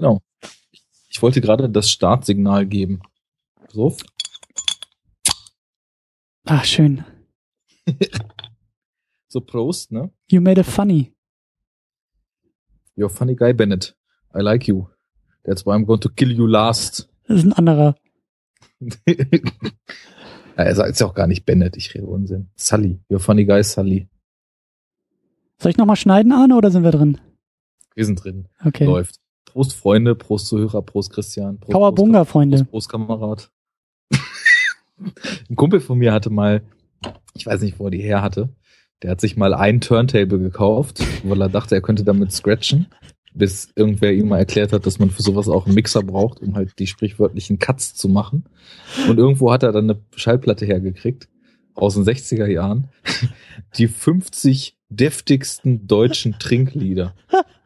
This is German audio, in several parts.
Genau. Ich wollte gerade das Startsignal geben. So. Ah, schön. so Prost, ne? You made it funny. You're a funny guy, Bennett. I like you. That's why I'm going to kill you last. Das ist ein anderer. er sagt ja auch gar nicht Bennett, ich rede Unsinn. Sully. You're a funny guy, Sully. Soll ich nochmal schneiden, Arne, oder sind wir drin? Wir sind drin. Okay. Läuft. Prost, Freunde, Prost Zuhörer, Prost, Christian. Prost, Kawabunga, Freunde. Prost, Prost, Kamerad. Ein Kumpel von mir hatte mal, ich weiß nicht, wo er die her hatte, der hat sich mal ein Turntable gekauft, weil er dachte, er könnte damit scratchen, bis irgendwer ihm mal erklärt hat, dass man für sowas auch einen Mixer braucht, um halt die sprichwörtlichen Cuts zu machen. Und irgendwo hat er dann eine Schallplatte hergekriegt aus den 60er Jahren, die 50 deftigsten deutschen Trinklieder.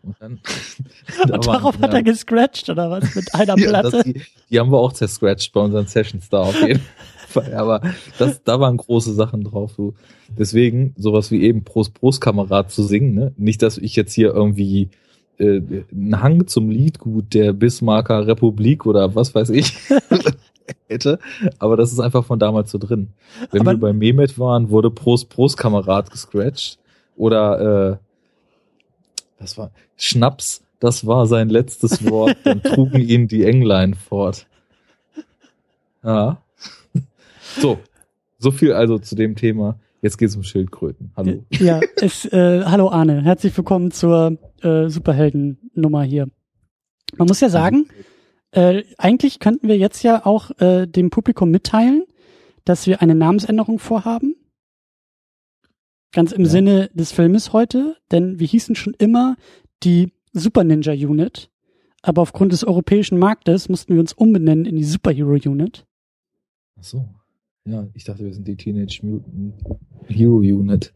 Und, dann, da und darauf hat er gescratcht oder was mit einer Platte? Ja, die, die, haben wir auch zerscratcht bei unseren Sessions da auf jeden Fall. Aber das, da waren große Sachen drauf. So. Deswegen sowas wie eben Prost Prost Kamerad zu singen. Ne? Nicht, dass ich jetzt hier irgendwie äh, einen Hang zum Liedgut der Bismarcker Republik oder was weiß ich hätte, aber das ist einfach von damals so drin. Wenn aber wir bei Mehmet waren, wurde Prost Prost Kamerad gescratcht oder äh, das war Schnaps, das war sein letztes Wort, dann trugen ihn die Englein fort. Ja. So, so viel also zu dem Thema. Jetzt geht's um Schildkröten. Hallo. Ja, es, äh, hallo Arne, herzlich willkommen zur äh, Superhelden-Nummer hier. Man muss ja sagen, äh, eigentlich könnten wir jetzt ja auch äh, dem Publikum mitteilen, dass wir eine Namensänderung vorhaben. Ganz im ja. Sinne des Filmes heute, denn wir hießen schon immer die Super Ninja Unit, aber aufgrund des europäischen Marktes mussten wir uns umbenennen in die Superhero Unit. Ach so. Ja, ich dachte, wir sind die Teenage Mutant Hero Unit.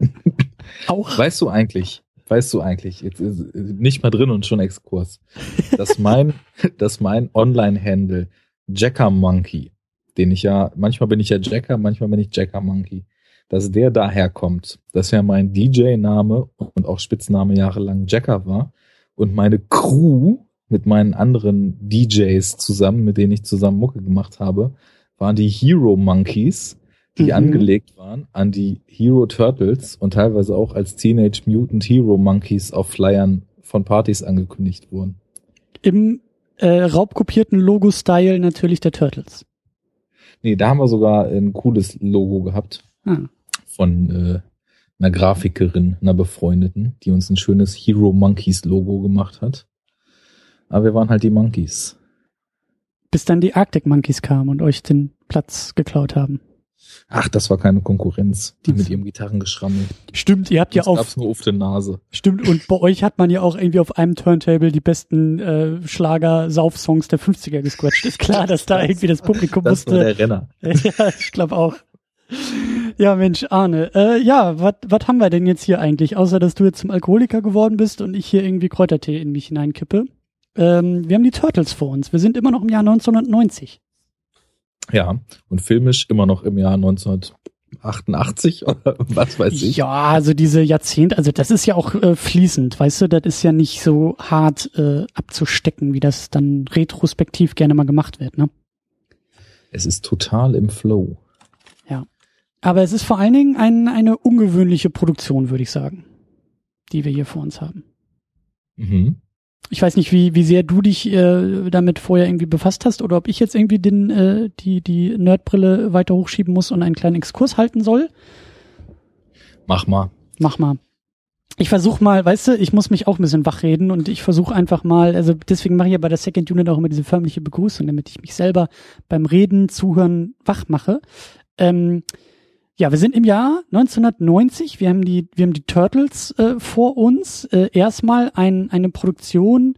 Auch. Weißt du eigentlich, weißt du eigentlich, jetzt ist nicht mal drin und schon Exkurs, dass mein, dass mein Online-Handle Jacker Monkey, den ich ja, manchmal bin ich ja Jacker, manchmal bin ich Jacker Monkey, dass der daher kommt, dass ja mein DJ-Name und auch Spitzname jahrelang Jacker war und meine Crew mit meinen anderen DJs zusammen, mit denen ich zusammen Mucke gemacht habe, waren die Hero Monkeys, die mhm. angelegt waren an die Hero Turtles und teilweise auch als Teenage Mutant Hero Monkeys auf Flyern von Partys angekündigt wurden. Im äh, raubkopierten Logo-Style natürlich der Turtles. Nee, da haben wir sogar ein cooles Logo gehabt. Ah von äh, einer Grafikerin, einer Befreundeten, die uns ein schönes Hero Monkeys Logo gemacht hat. Aber wir waren halt die Monkeys. Bis dann die Arctic Monkeys kamen und euch den Platz geklaut haben. Ach, das war keine Konkurrenz, die mit ihrem Gitarrengeschrammel. Stimmt, ihr habt ja auch. Gab's nur auf der Nase. Stimmt, und bei euch hat man ja auch irgendwie auf einem Turntable die besten äh, Schlager-Sauf-Songs der 50er gesquatscht. Ist klar, dass da irgendwie das Publikum das musste. War der Renner. ja, ich glaube auch. Ja, Mensch, Arne. Äh, ja, was haben wir denn jetzt hier eigentlich? Außer, dass du jetzt zum Alkoholiker geworden bist und ich hier irgendwie Kräutertee in mich hineinkippe. Ähm, wir haben die Turtles vor uns. Wir sind immer noch im Jahr 1990. Ja, und filmisch immer noch im Jahr 1988 oder was weiß ich. Ja, also diese Jahrzehnte, also das ist ja auch äh, fließend, weißt du, das ist ja nicht so hart äh, abzustecken, wie das dann retrospektiv gerne mal gemacht wird, ne? Es ist total im Flow. Aber es ist vor allen Dingen ein, eine ungewöhnliche Produktion, würde ich sagen, die wir hier vor uns haben. Mhm. Ich weiß nicht, wie, wie sehr du dich äh, damit vorher irgendwie befasst hast oder ob ich jetzt irgendwie den, äh, die, die Nerdbrille weiter hochschieben muss und einen kleinen Exkurs halten soll. Mach mal. Mach mal. Ich versuche mal, weißt du, ich muss mich auch ein bisschen wachreden und ich versuche einfach mal, also deswegen mache ich ja bei der Second Unit auch immer diese förmliche Begrüßung, damit ich mich selber beim Reden, Zuhören wach mache. Ähm, ja, wir sind im Jahr 1990. Wir haben die, wir haben die Turtles äh, vor uns. Äh, erstmal ein, eine Produktion,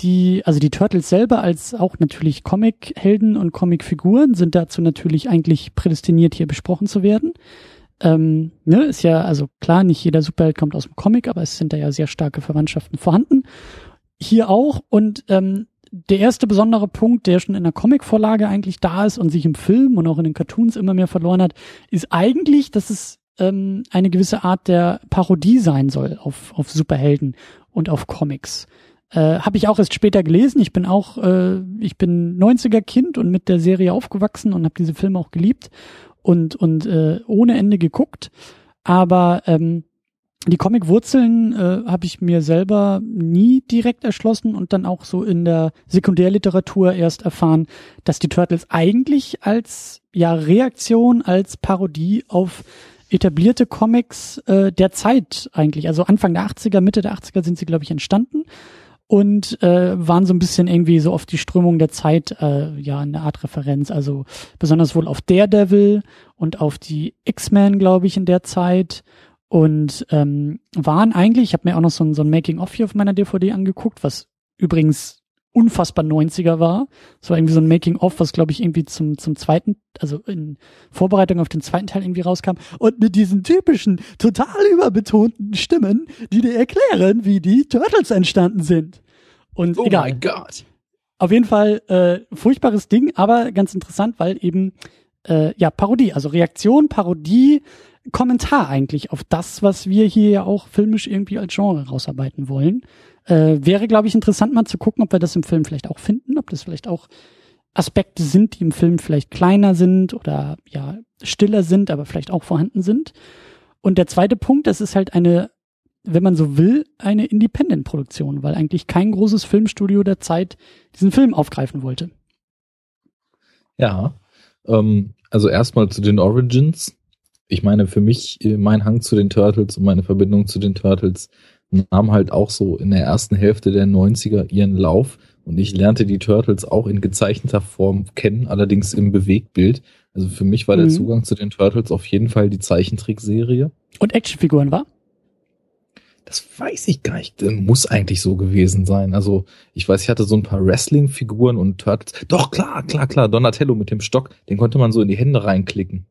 die, also die Turtles selber als auch natürlich Comic-Helden und Comic-Figuren sind dazu natürlich eigentlich prädestiniert, hier besprochen zu werden. Ähm, ne, ist ja, also klar, nicht jeder Superheld kommt aus dem Comic, aber es sind da ja sehr starke Verwandtschaften vorhanden. Hier auch und ähm, der erste besondere Punkt, der schon in der Comicvorlage eigentlich da ist und sich im Film und auch in den Cartoons immer mehr verloren hat, ist eigentlich, dass es ähm, eine gewisse Art der Parodie sein soll auf, auf Superhelden und auf Comics. Äh, Habe ich auch erst später gelesen. Ich bin auch, äh, ich bin 90er Kind und mit der Serie aufgewachsen und habe diese Filme auch geliebt und und äh, ohne Ende geguckt. Aber ähm, die Comic-Wurzeln äh, habe ich mir selber nie direkt erschlossen und dann auch so in der Sekundärliteratur erst erfahren, dass die Turtles eigentlich als ja Reaktion, als Parodie auf etablierte Comics äh, der Zeit eigentlich, also Anfang der 80er, Mitte der 80er sind sie, glaube ich, entstanden und äh, waren so ein bisschen irgendwie so auf die Strömung der Zeit äh, ja eine Art Referenz. Also besonders wohl auf Daredevil und auf die X-Men, glaube ich, in der Zeit. Und ähm, waren eigentlich, ich habe mir auch noch so ein, so ein Making-of hier auf meiner DVD angeguckt, was übrigens unfassbar 90er war. Es war irgendwie so ein Making-of, was glaube ich irgendwie zum, zum zweiten, also in Vorbereitung auf den zweiten Teil irgendwie rauskam. Und mit diesen typischen, total überbetonten Stimmen, die dir erklären, wie die Turtles entstanden sind. Und Oh egal. mein Gott. Auf jeden Fall äh, furchtbares Ding, aber ganz interessant, weil eben äh, ja Parodie, also Reaktion, Parodie, Kommentar eigentlich auf das, was wir hier ja auch filmisch irgendwie als Genre rausarbeiten wollen. Äh, wäre, glaube ich, interessant mal zu gucken, ob wir das im Film vielleicht auch finden, ob das vielleicht auch Aspekte sind, die im Film vielleicht kleiner sind oder ja stiller sind, aber vielleicht auch vorhanden sind. Und der zweite Punkt, das ist halt eine, wenn man so will, eine Independent-Produktion, weil eigentlich kein großes Filmstudio der Zeit diesen Film aufgreifen wollte. Ja, ähm, also erstmal zu den Origins. Ich meine, für mich, äh, mein Hang zu den Turtles und meine Verbindung zu den Turtles nahm halt auch so in der ersten Hälfte der 90er ihren Lauf. Und ich lernte die Turtles auch in gezeichneter Form kennen, allerdings im Bewegtbild. Also für mich war der Mhm. Zugang zu den Turtles auf jeden Fall die Zeichentrickserie. Und Actionfiguren war? Das weiß ich gar nicht. Das muss eigentlich so gewesen sein. Also ich weiß, ich hatte so ein paar Wrestling-Figuren und Turtles. Doch, klar, klar, klar. Donatello mit dem Stock, den konnte man so in die Hände reinklicken.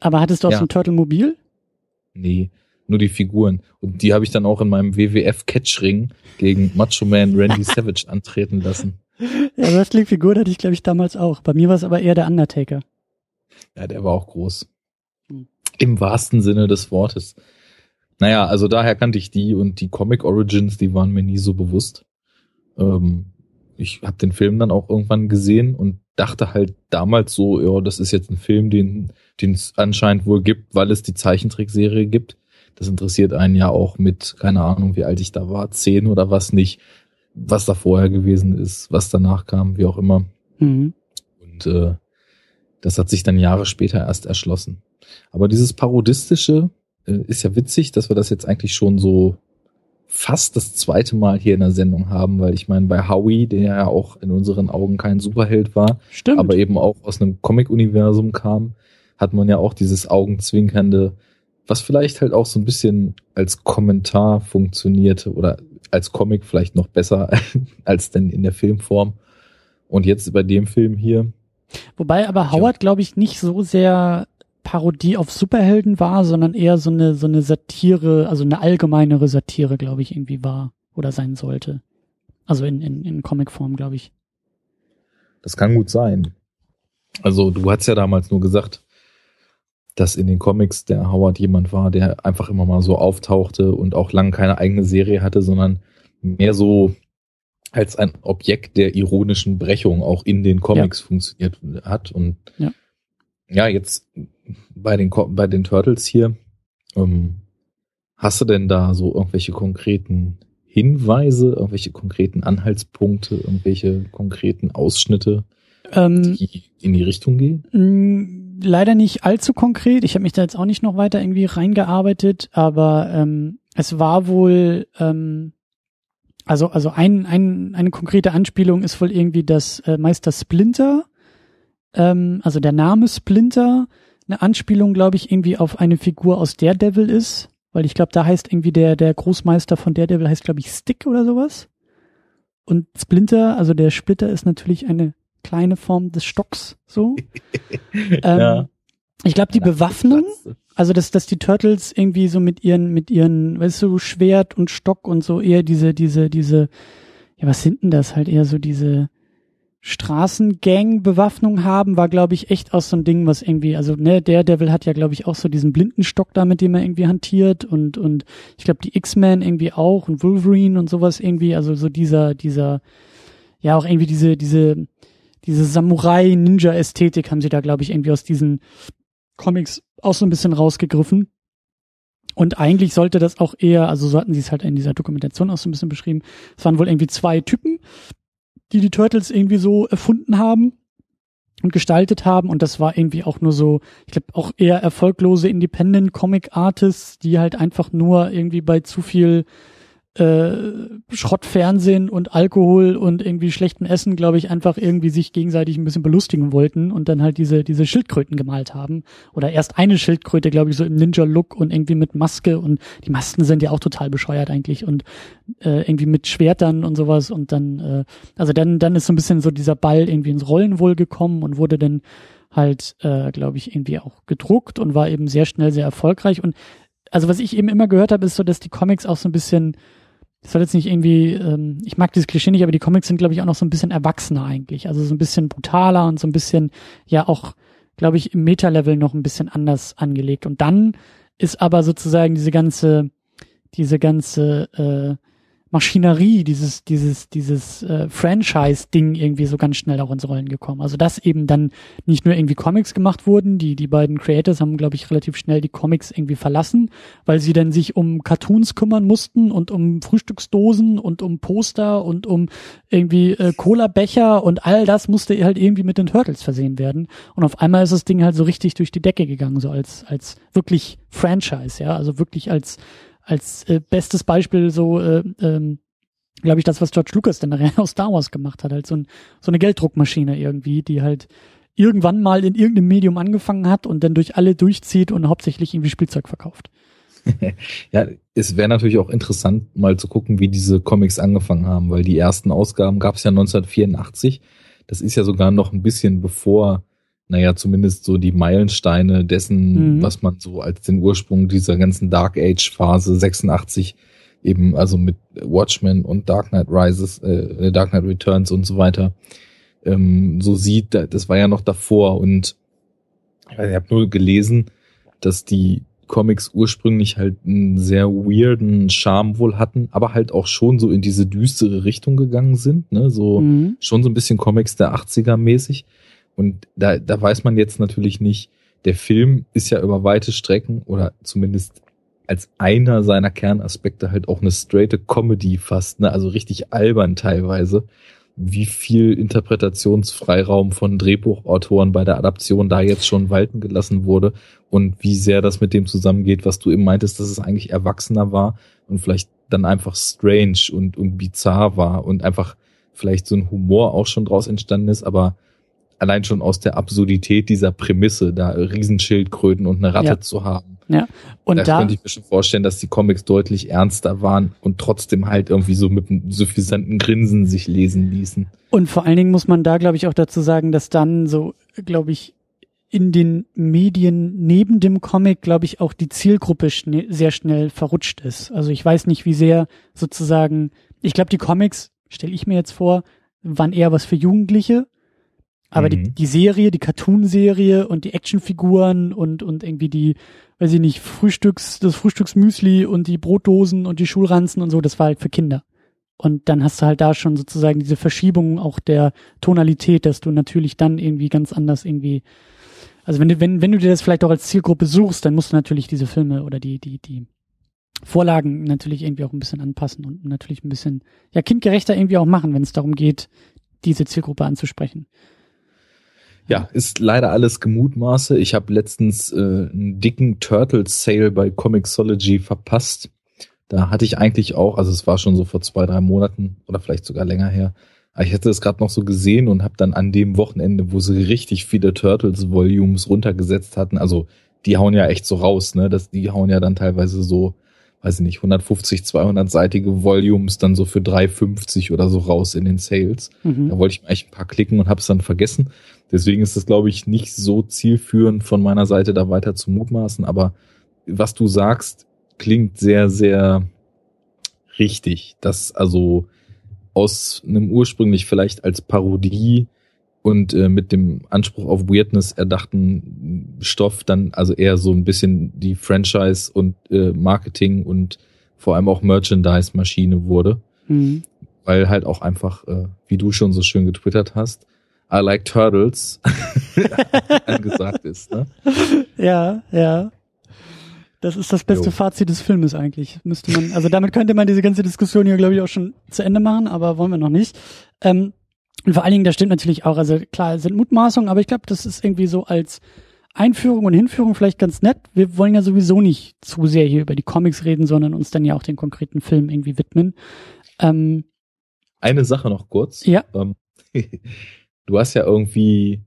Aber hattest du auch Ja. so ein Turtle-Mobil? Nee, nur die Figuren. Und die habe ich dann auch in meinem WWF-Catchring gegen Macho Man Randy Savage antreten lassen. Ja, Wrestling-Figuren hatte ich, glaube ich, damals auch. Bei mir war es aber eher der Undertaker. Ja, der war auch groß. Hm. Im wahrsten Sinne des Wortes. Naja, also daher kannte ich die und die Comic Origins, die waren mir nie so bewusst. Ähm, ich habe den Film dann auch irgendwann gesehen und dachte halt damals so, ja, das ist jetzt ein Film, den den es anscheinend wohl gibt, weil es die Zeichentrickserie gibt. Das interessiert einen ja auch mit, keine Ahnung, wie alt ich da war, zehn oder was nicht, was da vorher gewesen ist, was danach kam, wie auch immer. Mhm. Und äh, das hat sich dann Jahre später erst erschlossen. Aber dieses Parodistische äh, ist ja witzig, dass wir das jetzt eigentlich schon so fast das zweite Mal hier in der Sendung haben, weil ich meine, bei Howie, der ja auch in unseren Augen kein Superheld war, Stimmt. aber eben auch aus einem Comic-Universum kam, hat man ja auch dieses Augenzwinkernde, was vielleicht halt auch so ein bisschen als Kommentar funktionierte oder als Comic vielleicht noch besser als denn in der Filmform. Und jetzt bei dem Film hier, Wobei aber Howard, glaube ich, nicht so sehr Parodie auf Superhelden war, sondern eher so eine, so eine Satire, also eine allgemeinere Satire, glaube ich, irgendwie war oder sein sollte. Also in, in, in Comicform, glaube ich. das kann gut sein. Also du hast ja damals nur gesagt, dass in den Comics der Howard jemand war, der einfach immer mal so auftauchte und auch lang keine eigene Serie hatte, sondern mehr so als ein Objekt der ironischen Brechung auch in den Comics funktioniert hat. Und Ja. ja, jetzt bei den, bei den Turtles hier, ähm, hast du denn da so irgendwelche konkreten Hinweise, irgendwelche konkreten Anhaltspunkte, irgendwelche konkreten Ausschnitte, Ähm, die in die Richtung gehen? Leider nicht allzu konkret. Ich habe mich da jetzt auch nicht noch weiter irgendwie reingearbeitet, aber ähm, es war wohl, ähm, also also ein, ein, eine konkrete Anspielung ist wohl irgendwie, dass äh, Meister Splinter, ähm, also der Name Splinter, eine Anspielung, glaube ich, irgendwie auf eine Figur aus Daredevil ist, weil ich glaube, da heißt irgendwie der der Großmeister von Daredevil heißt, glaube ich, Stick oder sowas. Und Splinter, also der Splitter, ist natürlich eine kleine Form des Stocks, so. ähm, Ich glaube, die Bewaffnung, also dass, dass die Turtles irgendwie so mit ihren, mit ihren, weißt du, Schwert und Stock und so eher diese, diese, diese, ja, was sind denn das? Halt eher so diese, Straßengang-Bewaffnung haben, war, glaube ich, echt auch so ein Ding, was irgendwie, also ne, der Devil hat ja, glaube ich, auch so diesen Blindenstock da, mit dem er irgendwie hantiert und, und ich glaube, die X-Men irgendwie auch und Wolverine und sowas irgendwie, also so dieser, dieser, ja, auch irgendwie diese, diese, diese Samurai-Ninja-Ästhetik haben sie da, glaube ich, irgendwie aus diesen Comics auch so ein bisschen rausgegriffen. Und eigentlich sollte das auch eher, also so hatten sie es halt in dieser Dokumentation auch so ein bisschen beschrieben, es waren wohl irgendwie zwei Typen, die die Turtles irgendwie so erfunden haben und gestaltet haben und das war irgendwie auch nur so, ich glaube auch eher erfolglose Independent Comic Artists, die halt einfach nur irgendwie bei zu viel äh, Schrottfernsehen und Alkohol und irgendwie schlechten Essen, glaube ich, einfach irgendwie sich gegenseitig ein bisschen belustigen wollten und dann halt diese, diese Schildkröten gemalt haben. Oder erst eine Schildkröte, glaube ich, so im Ninja-Look und irgendwie mit Maske und die Masken sind ja auch total bescheuert eigentlich und äh, irgendwie mit Schwertern und sowas und dann, äh, also dann, dann ist so ein bisschen so dieser Ball irgendwie ins Rollen wohl gekommen und wurde dann halt, äh, glaube ich, irgendwie auch gedruckt und war eben sehr schnell sehr erfolgreich und also was ich eben immer gehört habe, ist so, dass die Comics auch so ein bisschen das soll jetzt nicht irgendwie, ähm, ich mag dieses Klischee nicht, aber die Comics sind, glaube ich, auch noch so ein bisschen erwachsener eigentlich. Also so ein bisschen brutaler und so ein bisschen, ja auch, glaube ich, im Meta-Level noch ein bisschen anders angelegt. Und dann ist aber sozusagen diese ganze, diese ganze äh, Maschinerie, dieses, dieses, dieses äh, Franchise-Ding irgendwie so ganz schnell auch ins Rollen gekommen. Also dass eben dann nicht nur irgendwie Comics gemacht wurden, die, die beiden Creators haben, glaube ich, relativ schnell die Comics irgendwie verlassen, weil sie dann sich um Cartoons kümmern mussten und um Frühstücksdosen und um Poster und um irgendwie äh, Cola-Becher und all das musste halt irgendwie mit den Turtles versehen werden. Und auf einmal ist das Ding halt so richtig durch die Decke gegangen, so als, als wirklich Franchise, ja, also wirklich als als äh, bestes Beispiel so, äh, ähm, glaube ich, das, was George Lucas dann aus Star Wars gemacht hat, halt so, ein, so eine Gelddruckmaschine irgendwie, die halt irgendwann mal in irgendeinem Medium angefangen hat und dann durch alle durchzieht und hauptsächlich irgendwie Spielzeug verkauft. ja, es wäre natürlich auch interessant, mal zu gucken, wie diese Comics angefangen haben, weil die ersten Ausgaben gab es ja 1984. Das ist ja sogar noch ein bisschen bevor naja, zumindest so die Meilensteine dessen, mhm. was man so als den Ursprung dieser ganzen Dark Age Phase 86 eben, also mit Watchmen und Dark Knight Rises, äh, Dark Knight Returns und so weiter, ähm, so sieht, das war ja noch davor und ich habe nur gelesen, dass die Comics ursprünglich halt einen sehr weirden Charme wohl hatten, aber halt auch schon so in diese düstere Richtung gegangen sind, ne, so mhm. schon so ein bisschen Comics der 80er mäßig. Und da, da weiß man jetzt natürlich nicht, der Film ist ja über weite Strecken oder zumindest als einer seiner Kernaspekte halt auch eine straighte Comedy fast, ne? also richtig albern teilweise, wie viel Interpretationsfreiraum von Drehbuchautoren bei der Adaption da jetzt schon walten gelassen wurde und wie sehr das mit dem zusammengeht, was du eben meintest, dass es eigentlich erwachsener war und vielleicht dann einfach strange und, und bizarr war und einfach vielleicht so ein Humor auch schon draus entstanden ist, aber allein schon aus der Absurdität dieser Prämisse, da Riesenschildkröten und eine Ratte ja. zu haben. Ja. Und da, da könnte ich mir schon vorstellen, dass die Comics deutlich ernster waren und trotzdem halt irgendwie so mit einem suffisanten Grinsen sich lesen ließen. Und vor allen Dingen muss man da, glaube ich, auch dazu sagen, dass dann so, glaube ich, in den Medien neben dem Comic, glaube ich, auch die Zielgruppe schn sehr schnell verrutscht ist. Also ich weiß nicht, wie sehr sozusagen, ich glaube, die Comics, stelle ich mir jetzt vor, waren eher was für Jugendliche aber mhm. die, die Serie, die Cartoon-Serie und die Actionfiguren und, und irgendwie die, weiß ich nicht, Frühstücks, das Frühstücksmüsli und die Brotdosen und die Schulranzen und so, das war halt für Kinder. Und dann hast du halt da schon sozusagen diese Verschiebung auch der Tonalität, dass du natürlich dann irgendwie ganz anders irgendwie, also wenn du, wenn, wenn du dir das vielleicht auch als Zielgruppe suchst, dann musst du natürlich diese Filme oder die, die, die Vorlagen natürlich irgendwie auch ein bisschen anpassen und natürlich ein bisschen, ja, kindgerechter irgendwie auch machen, wenn es darum geht, diese Zielgruppe anzusprechen. Ja, ist leider alles Gemutmaße. Ich habe letztens äh, einen dicken Turtle Sale bei Comixology verpasst. Da hatte ich eigentlich auch, also es war schon so vor zwei, drei Monaten oder vielleicht sogar länger her. Ich hatte es gerade noch so gesehen und habe dann an dem Wochenende, wo sie richtig viele Turtles Volumes runtergesetzt hatten, also die hauen ja echt so raus, ne? Das, die hauen ja dann teilweise so weiß ich nicht, 150, 200-seitige Volumes dann so für 3,50 oder so raus in den Sales. Mhm. Da wollte ich mir eigentlich ein paar klicken und habe es dann vergessen. Deswegen ist es, glaube ich, nicht so zielführend von meiner Seite, da weiter zu mutmaßen. Aber was du sagst, klingt sehr, sehr richtig. Dass also aus einem ursprünglich vielleicht als Parodie und äh, mit dem Anspruch auf Weirdness erdachten Stoff dann also eher so ein bisschen die Franchise und äh, Marketing und vor allem auch Merchandise-Maschine wurde. Mhm. Weil halt auch einfach, äh, wie du schon so schön getwittert hast, I like turtles angesagt ist. Ne? Ja, ja. Das ist das beste jo. Fazit des Filmes eigentlich. Müsste man, also damit könnte man diese ganze Diskussion hier, glaube ich, auch schon zu Ende machen, aber wollen wir noch nicht. Ähm, und vor allen Dingen, das stimmt natürlich auch, also klar, sind Mutmaßungen, aber ich glaube, das ist irgendwie so als Einführung und Hinführung vielleicht ganz nett. Wir wollen ja sowieso nicht zu sehr hier über die Comics reden, sondern uns dann ja auch den konkreten Film irgendwie widmen. Ähm, Eine Sache noch kurz. Ja. Ähm, du hast ja irgendwie,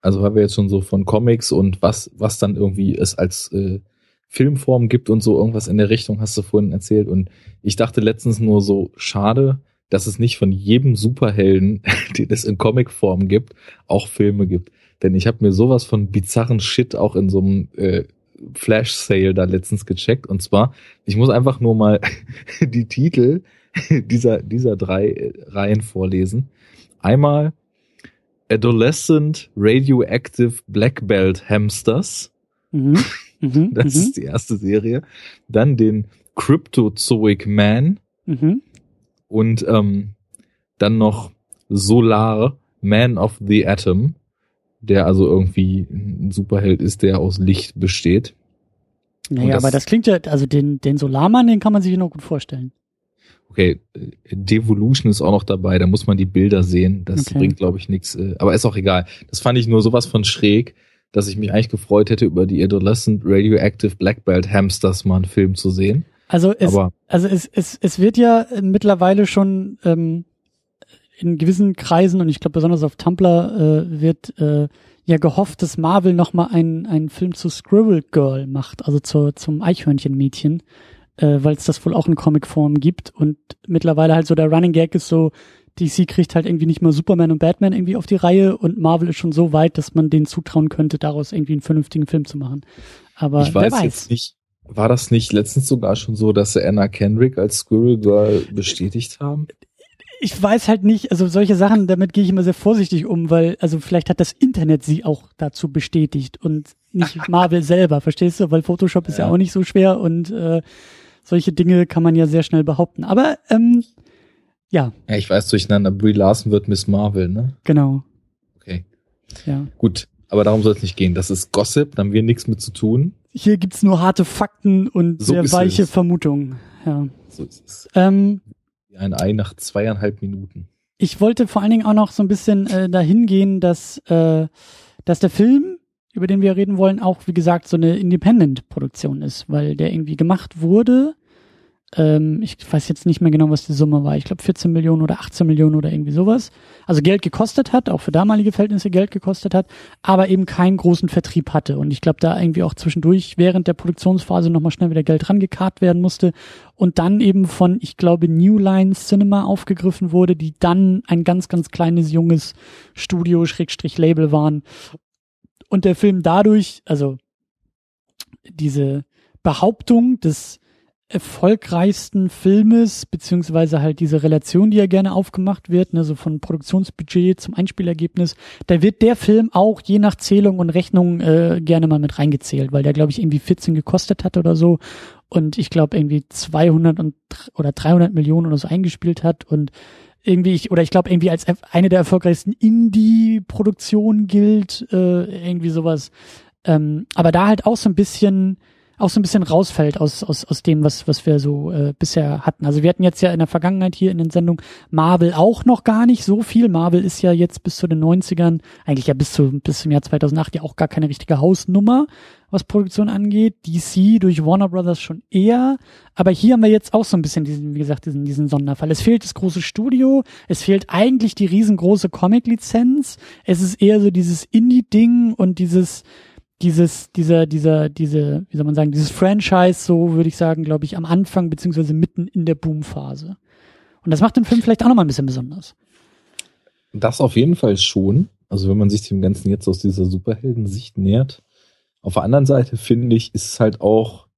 also weil wir jetzt schon so von Comics und was, was dann irgendwie es als äh, Filmform gibt und so irgendwas in der Richtung, hast du vorhin erzählt. Und ich dachte letztens nur so, schade, dass es nicht von jedem Superhelden, den es in Comicform gibt, auch Filme gibt. Denn ich habe mir sowas von bizarren Shit auch in so einem äh, Flash-Sale da letztens gecheckt. Und zwar, ich muss einfach nur mal die Titel dieser, dieser drei äh, Reihen vorlesen. Einmal Adolescent Radioactive Black Belt Hamsters. Mhm. Mhm, das mhm. ist die erste Serie. Dann den Cryptozoic Man. Mhm. Und ähm, dann noch Solar Man of the Atom, der also irgendwie ein Superheld ist, der aus Licht besteht. Naja, das, aber das klingt ja, also den, den Solarmann, den kann man sich noch gut vorstellen. Okay, Devolution ist auch noch dabei, da muss man die Bilder sehen. Das okay. bringt, glaube ich, nichts. Äh, aber ist auch egal. Das fand ich nur sowas von schräg dass ich mich eigentlich gefreut hätte, über die Adolescent Radioactive Black Belt Hamsters mal einen Film zu sehen. Also es, Aber also es, es, es wird ja mittlerweile schon ähm, in gewissen Kreisen und ich glaube besonders auf Tumblr äh, wird äh, ja gehofft, dass Marvel nochmal einen, einen Film zu Squirrel Girl macht, also zu, zum Eichhörnchenmädchen, äh, weil es das wohl auch in Comicform gibt und mittlerweile halt so der Running Gag ist so, DC kriegt halt irgendwie nicht mal Superman und Batman irgendwie auf die Reihe und Marvel ist schon so weit, dass man denen zutrauen könnte, daraus irgendwie einen vernünftigen Film zu machen. Aber ich weiß, weiß. jetzt nicht, war das nicht letztens sogar schon so, dass sie Anna Kendrick als Squirrel Girl bestätigt haben? Ich weiß halt nicht, also solche Sachen, damit gehe ich immer sehr vorsichtig um, weil, also vielleicht hat das Internet sie auch dazu bestätigt und nicht Marvel selber, verstehst du? Weil Photoshop ist ja, ja auch nicht so schwer und äh, solche Dinge kann man ja sehr schnell behaupten. Aber ähm, ja. Ja, ich weiß durcheinander. Brie Larson wird Miss Marvel, ne? Genau. Okay. Ja. Gut, aber darum soll es nicht gehen. Das ist Gossip, da haben wir nichts mit zu tun. Hier gibt's nur harte Fakten und so sehr weiche es. Vermutungen. Ja. So ist es. Ähm, Ein Ei nach zweieinhalb Minuten. Ich wollte vor allen Dingen auch noch so ein bisschen äh, dahin gehen, dass, äh, dass der Film, über den wir reden wollen, auch wie gesagt so eine Independent-Produktion ist, weil der irgendwie gemacht wurde ähm, ich weiß jetzt nicht mehr genau, was die Summe war. Ich glaube 14 Millionen oder 18 Millionen oder irgendwie sowas. Also Geld gekostet hat, auch für damalige Verhältnisse Geld gekostet hat, aber eben keinen großen Vertrieb hatte. Und ich glaube, da irgendwie auch zwischendurch während der Produktionsphase nochmal schnell wieder Geld rangekarrt werden musste und dann eben von, ich glaube, New Line Cinema aufgegriffen wurde, die dann ein ganz, ganz kleines, junges Studio, Schrägstrich Label waren. Und der Film dadurch, also diese Behauptung des erfolgreichsten Filmes, beziehungsweise halt diese Relation, die ja gerne aufgemacht wird, ne, so von Produktionsbudget zum Einspielergebnis, da wird der Film auch je nach Zählung und Rechnung äh, gerne mal mit reingezählt, weil der, glaube ich, irgendwie 14 gekostet hat oder so und ich glaube irgendwie 200 und, oder 300 Millionen oder so eingespielt hat und irgendwie, ich, oder ich glaube irgendwie als eine der erfolgreichsten Indie-Produktionen gilt, äh, irgendwie sowas. Ähm, aber da halt auch so ein bisschen auch so ein bisschen rausfällt aus, aus, aus dem, was, was wir so äh, bisher hatten. Also wir hatten jetzt ja in der Vergangenheit hier in den Sendungen Marvel auch noch gar nicht so viel. Marvel ist ja jetzt bis zu den 90ern, eigentlich ja bis, zu, bis zum Jahr 2008 ja auch gar keine richtige Hausnummer, was Produktion angeht. DC durch Warner Brothers schon eher. Aber hier haben wir jetzt auch so ein bisschen diesen, wie gesagt, diesen, diesen Sonderfall. Es fehlt das große Studio, es fehlt eigentlich die riesengroße Comic-Lizenz. Es ist eher so dieses Indie-Ding und dieses, dieses, dieser, dieser, diese, wie soll man sagen, dieses Franchise, so würde ich sagen, glaube ich, am Anfang beziehungsweise mitten in der Boomphase. Und das macht den Film vielleicht auch nochmal ein bisschen besonders. Das auf jeden Fall schon. Also wenn man sich dem Ganzen jetzt aus dieser Superhelden-Sicht nähert. Auf der anderen Seite finde ich, ist es halt auch,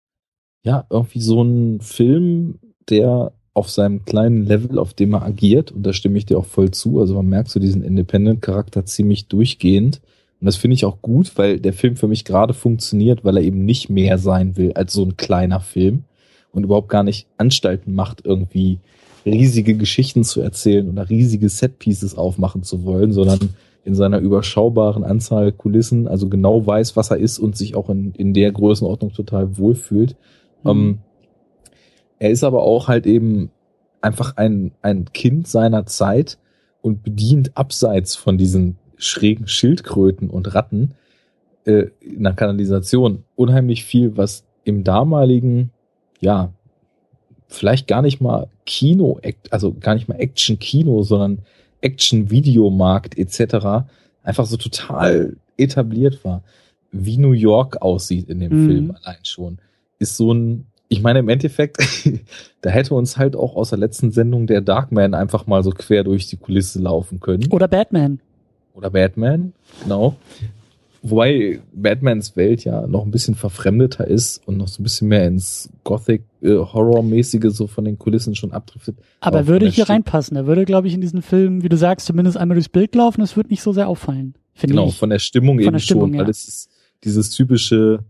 ja, irgendwie so ein Film, der auf seinem kleinen Level, auf dem er agiert, und da stimme ich dir auch voll zu. Also man merkt so diesen Independent-Charakter ziemlich durchgehend. Und das finde ich auch gut, weil der Film für mich gerade funktioniert, weil er eben nicht mehr sein will als so ein kleiner Film und überhaupt gar nicht Anstalten macht, irgendwie riesige Geschichten zu erzählen oder riesige Setpieces aufmachen zu wollen, sondern in seiner überschaubaren Anzahl Kulissen, also genau weiß, was er ist und sich auch in, in der Größenordnung total wohlfühlt. Mhm. Ähm, er ist aber auch halt eben einfach ein, ein Kind seiner Zeit und bedient abseits von diesen schrägen Schildkröten und Ratten äh, in der Kanalisation unheimlich viel, was im damaligen, ja, vielleicht gar nicht mal Kino, also gar nicht mal Action-Kino, sondern Action-Videomarkt etc. einfach so total etabliert war. Wie New York aussieht in dem mhm. Film allein schon, ist so ein, ich meine im Endeffekt, da hätte uns halt auch aus der letzten Sendung der Darkman einfach mal so quer durch die Kulisse laufen können. Oder Batman. Oder Batman, genau. Wobei Batmans Welt ja noch ein bisschen verfremdeter ist und noch so ein bisschen mehr ins Gothic äh, Horror-mäßige so von den Kulissen schon abdriftet. Aber, Aber würde hier St reinpassen. Er würde, glaube ich, in diesen Film, wie du sagst, zumindest einmal durchs Bild laufen. Das wird nicht so sehr auffallen. Genau, ich. von der Stimmung von eben der Stimmung, schon, ja. weil es ist dieses typische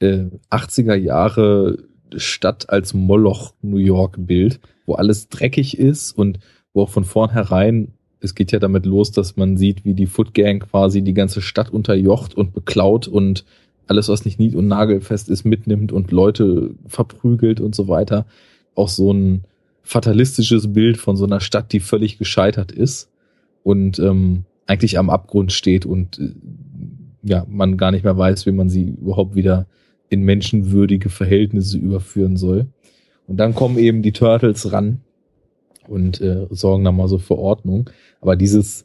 äh, 80er Jahre Stadt als Moloch New York Bild, wo alles dreckig ist und wo auch von vornherein es geht ja damit los, dass man sieht, wie die Foot Gang quasi die ganze Stadt unterjocht und beklaut und alles, was nicht nied- und nagelfest ist, mitnimmt und Leute verprügelt und so weiter. Auch so ein fatalistisches Bild von so einer Stadt, die völlig gescheitert ist und ähm, eigentlich am Abgrund steht und äh, ja, man gar nicht mehr weiß, wie man sie überhaupt wieder in menschenwürdige Verhältnisse überführen soll. Und dann kommen eben die Turtles ran und äh, sorgen da mal so für Ordnung. Aber dieses,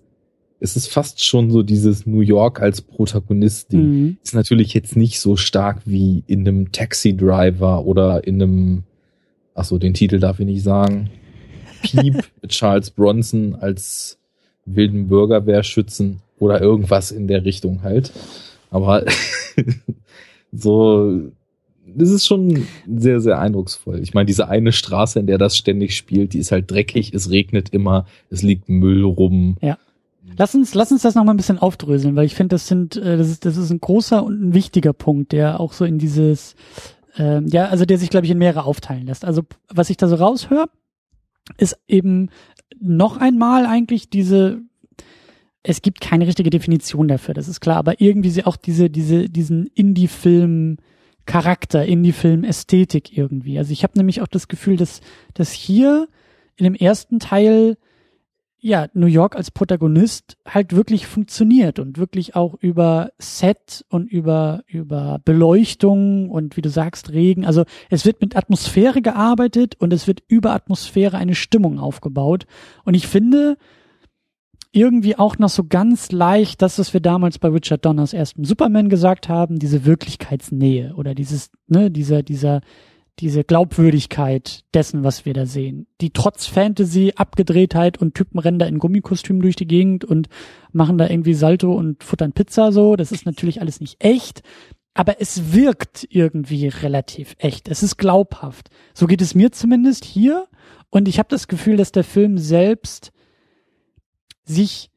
es ist fast schon so dieses New York als Protagonist-Ding. Mhm. Ist natürlich jetzt nicht so stark wie in einem Taxi Driver oder in einem, ach so, den Titel darf ich nicht sagen. Piep mit Charles Bronson als wilden Bürgerwehrschützen oder irgendwas in der Richtung halt. Aber so das ist schon sehr, sehr eindrucksvoll. Ich meine, diese eine Straße, in der das ständig spielt, die ist halt dreckig, es regnet immer, es liegt Müll rum. Ja. Lass uns, lass uns das nochmal ein bisschen aufdröseln, weil ich finde, das sind, äh, das ist, das ist ein großer und ein wichtiger Punkt, der auch so in dieses, äh, ja, also der sich, glaube ich, in mehrere aufteilen lässt. Also, was ich da so raushöre, ist eben noch einmal eigentlich diese, es gibt keine richtige Definition dafür, das ist klar, aber irgendwie sie auch diese, diese, diesen Indie-Film, Charakter, Indie-Film-Ästhetik irgendwie. Also ich habe nämlich auch das Gefühl, dass, dass hier in dem ersten Teil ja, New York als Protagonist halt wirklich funktioniert und wirklich auch über Set und über, über Beleuchtung und wie du sagst, Regen. Also es wird mit Atmosphäre gearbeitet und es wird über Atmosphäre eine Stimmung aufgebaut. Und ich finde, irgendwie auch noch so ganz leicht das, was wir damals bei Richard Donners ersten Superman gesagt haben, diese Wirklichkeitsnähe oder dieses, ne, dieser, dieser, diese Glaubwürdigkeit dessen, was wir da sehen. Die trotz Fantasy, Abgedrehtheit und Typen da in Gummikostümen durch die Gegend und machen da irgendwie Salto und futtern Pizza so. Das ist natürlich alles nicht echt. Aber es wirkt irgendwie relativ echt. Es ist glaubhaft. So geht es mir zumindest hier. Und ich habe das Gefühl, dass der Film selbst sich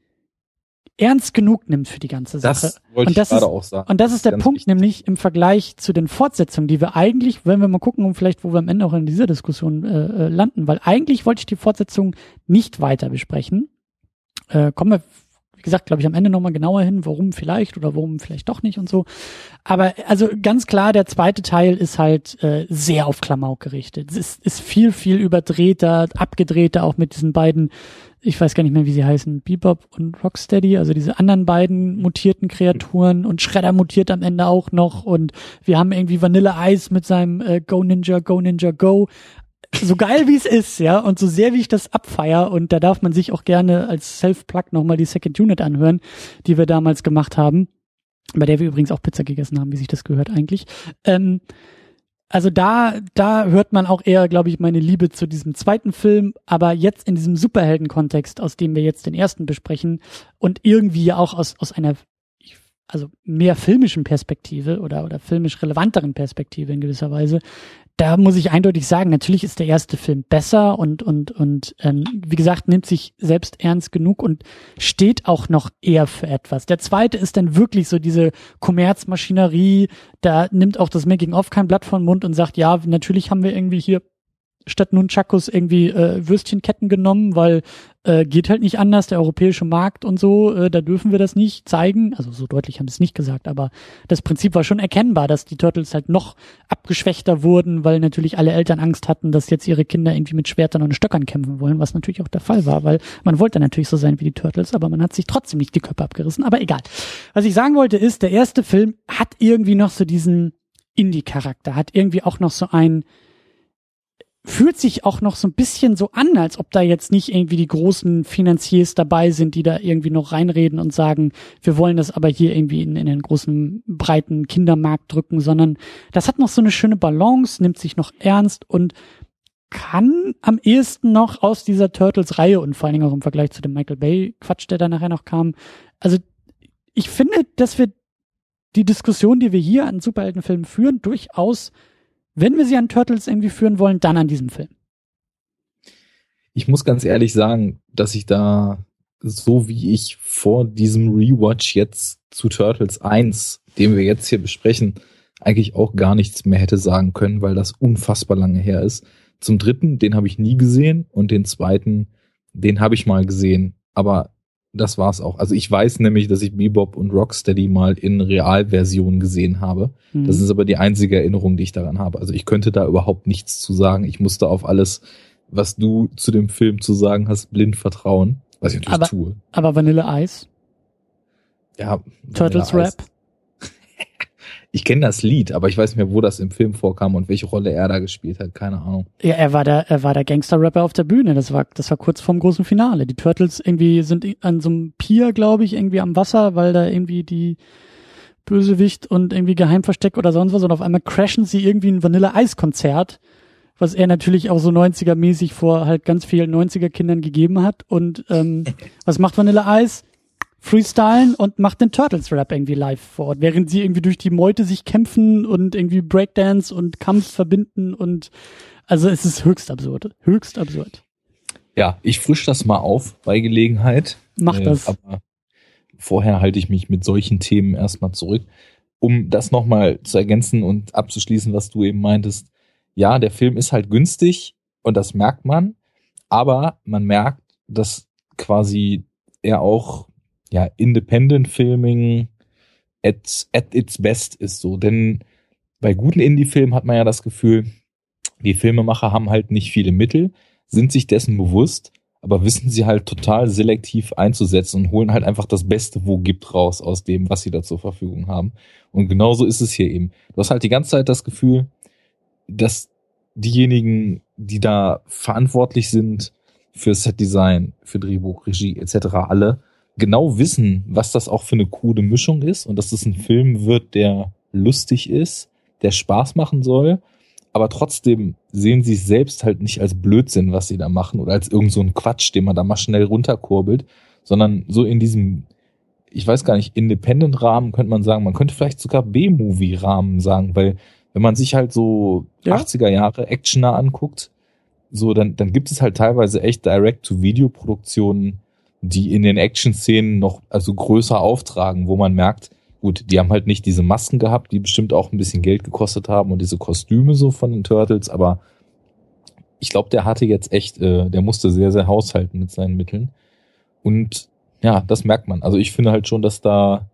ernst genug nimmt für die ganze Sache. Das wollte und das ich gerade auch sagen. Und das ist der Punkt, wichtig. nämlich im Vergleich zu den Fortsetzungen, die wir eigentlich, wenn wir mal gucken, um vielleicht, wo wir am Ende auch in dieser Diskussion äh, äh landen, weil eigentlich wollte ich die Fortsetzung nicht weiter besprechen. Äh, kommen wir wie gesagt, glaube ich, am Ende nochmal genauer hin, warum vielleicht oder warum vielleicht doch nicht und so. Aber also ganz klar, der zweite Teil ist halt äh, sehr auf Klamauk gerichtet. Es ist, ist viel, viel überdrehter, abgedrehter, auch mit diesen beiden ich weiß gar nicht mehr, wie sie heißen, Bebop und Rocksteady, also diese anderen beiden mutierten Kreaturen und Shredder mutiert am Ende auch noch und wir haben irgendwie Vanille Ice mit seinem äh, Go Ninja, Go Ninja Go so geil wie es ist, ja, und so sehr wie ich das abfeier, und da darf man sich auch gerne als Self-Plug nochmal die Second Unit anhören, die wir damals gemacht haben, bei der wir übrigens auch Pizza gegessen haben, wie sich das gehört eigentlich. Ähm, also da, da hört man auch eher, glaube ich, meine Liebe zu diesem zweiten Film, aber jetzt in diesem Superhelden-Kontext, aus dem wir jetzt den ersten besprechen und irgendwie auch aus, aus einer also mehr filmischen Perspektive oder, oder filmisch relevanteren Perspektive in gewisser Weise, da muss ich eindeutig sagen, natürlich ist der erste Film besser und und und ähm, wie gesagt nimmt sich selbst ernst genug und steht auch noch eher für etwas. Der zweite ist dann wirklich so diese Kommerzmaschinerie. Da nimmt auch das Making of kein Blatt von Mund und sagt, ja, natürlich haben wir irgendwie hier statt Nunchakus irgendwie äh, Würstchenketten genommen, weil äh, geht halt nicht anders, der europäische Markt und so, äh, da dürfen wir das nicht zeigen. Also so deutlich haben sie es nicht gesagt, aber das Prinzip war schon erkennbar, dass die Turtles halt noch abgeschwächter wurden, weil natürlich alle Eltern Angst hatten, dass jetzt ihre Kinder irgendwie mit Schwertern und Stöckern kämpfen wollen, was natürlich auch der Fall war, weil man wollte natürlich so sein wie die Turtles, aber man hat sich trotzdem nicht die Köpfe abgerissen. Aber egal. Was ich sagen wollte ist, der erste Film hat irgendwie noch so diesen Indie-Charakter, hat irgendwie auch noch so ein fühlt sich auch noch so ein bisschen so an, als ob da jetzt nicht irgendwie die großen Finanziers dabei sind, die da irgendwie noch reinreden und sagen, wir wollen das aber hier irgendwie in, in den großen, breiten Kindermarkt drücken, sondern das hat noch so eine schöne Balance, nimmt sich noch ernst und kann am ehesten noch aus dieser Turtles-Reihe und vor allen Dingen auch im Vergleich zu dem Michael Bay-Quatsch, der da nachher noch kam. Also ich finde, dass wir die Diskussion, die wir hier an Superheldenfilmen führen, durchaus wenn wir sie an Turtles irgendwie führen wollen, dann an diesem Film. Ich muss ganz ehrlich sagen, dass ich da so wie ich vor diesem Rewatch jetzt zu Turtles 1, den wir jetzt hier besprechen, eigentlich auch gar nichts mehr hätte sagen können, weil das unfassbar lange her ist. Zum dritten, den habe ich nie gesehen und den zweiten, den habe ich mal gesehen, aber das war's auch. Also ich weiß nämlich, dass ich Bebop und Rocksteady mal in Realversion gesehen habe. Mhm. Das ist aber die einzige Erinnerung, die ich daran habe. Also ich könnte da überhaupt nichts zu sagen. Ich musste auf alles, was du zu dem Film zu sagen hast, blind vertrauen. Was ich natürlich aber, tue. Aber Vanilla Ice? Ja. Turtles Rap? Ich kenne das Lied, aber ich weiß nicht mehr, wo das im Film vorkam und welche Rolle er da gespielt hat. Keine Ahnung. Ja, er war der, er war der Gangster-Rapper auf der Bühne. Das war, das war kurz vorm großen Finale. Die Turtles irgendwie sind an so einem Pier, glaube ich, irgendwie am Wasser, weil da irgendwie die Bösewicht und irgendwie Geheimversteck oder sonst was und auf einmal crashen sie irgendwie ein Vanilla-Eis-Konzert, was er natürlich auch so 90er-mäßig vor halt ganz vielen 90er-Kindern gegeben hat. Und ähm, was macht Vanilla-Eis? Freestylen und macht den Turtles-Rap irgendwie live vor Ort, während sie irgendwie durch die Meute sich kämpfen und irgendwie Breakdance und Kampf verbinden und also es ist höchst absurd. Höchst absurd. Ja, ich frisch das mal auf bei Gelegenheit. Mach äh, das. Aber vorher halte ich mich mit solchen Themen erstmal zurück. Um das nochmal zu ergänzen und abzuschließen, was du eben meintest. Ja, der Film ist halt günstig und das merkt man, aber man merkt, dass quasi er auch ja, Independent Filming at, at its best ist so. Denn bei guten Indie-Filmen hat man ja das Gefühl, die Filmemacher haben halt nicht viele Mittel, sind sich dessen bewusst, aber wissen sie halt total selektiv einzusetzen und holen halt einfach das Beste, wo gibt raus aus dem, was sie da zur Verfügung haben. Und genauso ist es hier eben. Du hast halt die ganze Zeit das Gefühl, dass diejenigen, die da verantwortlich sind für Setdesign, für Drehbuch, Regie etc., alle genau wissen, was das auch für eine coole Mischung ist und dass das ein Film wird, der lustig ist, der Spaß machen soll, aber trotzdem sehen sie es selbst halt nicht als Blödsinn, was sie da machen oder als irgend so ein Quatsch, den man da mal schnell runterkurbelt, sondern so in diesem, ich weiß gar nicht, Independent-Rahmen könnte man sagen, man könnte vielleicht sogar B-Movie-Rahmen sagen, weil wenn man sich halt so ja. 80er Jahre Actioner anguckt, so dann, dann gibt es halt teilweise echt Direct-to-Video-Produktionen, die in den Action-Szenen noch also größer auftragen, wo man merkt, gut, die haben halt nicht diese Masken gehabt, die bestimmt auch ein bisschen Geld gekostet haben und diese Kostüme so von den Turtles, aber ich glaube, der hatte jetzt echt, äh, der musste sehr, sehr haushalten mit seinen Mitteln. Und ja, das merkt man. Also ich finde halt schon, dass da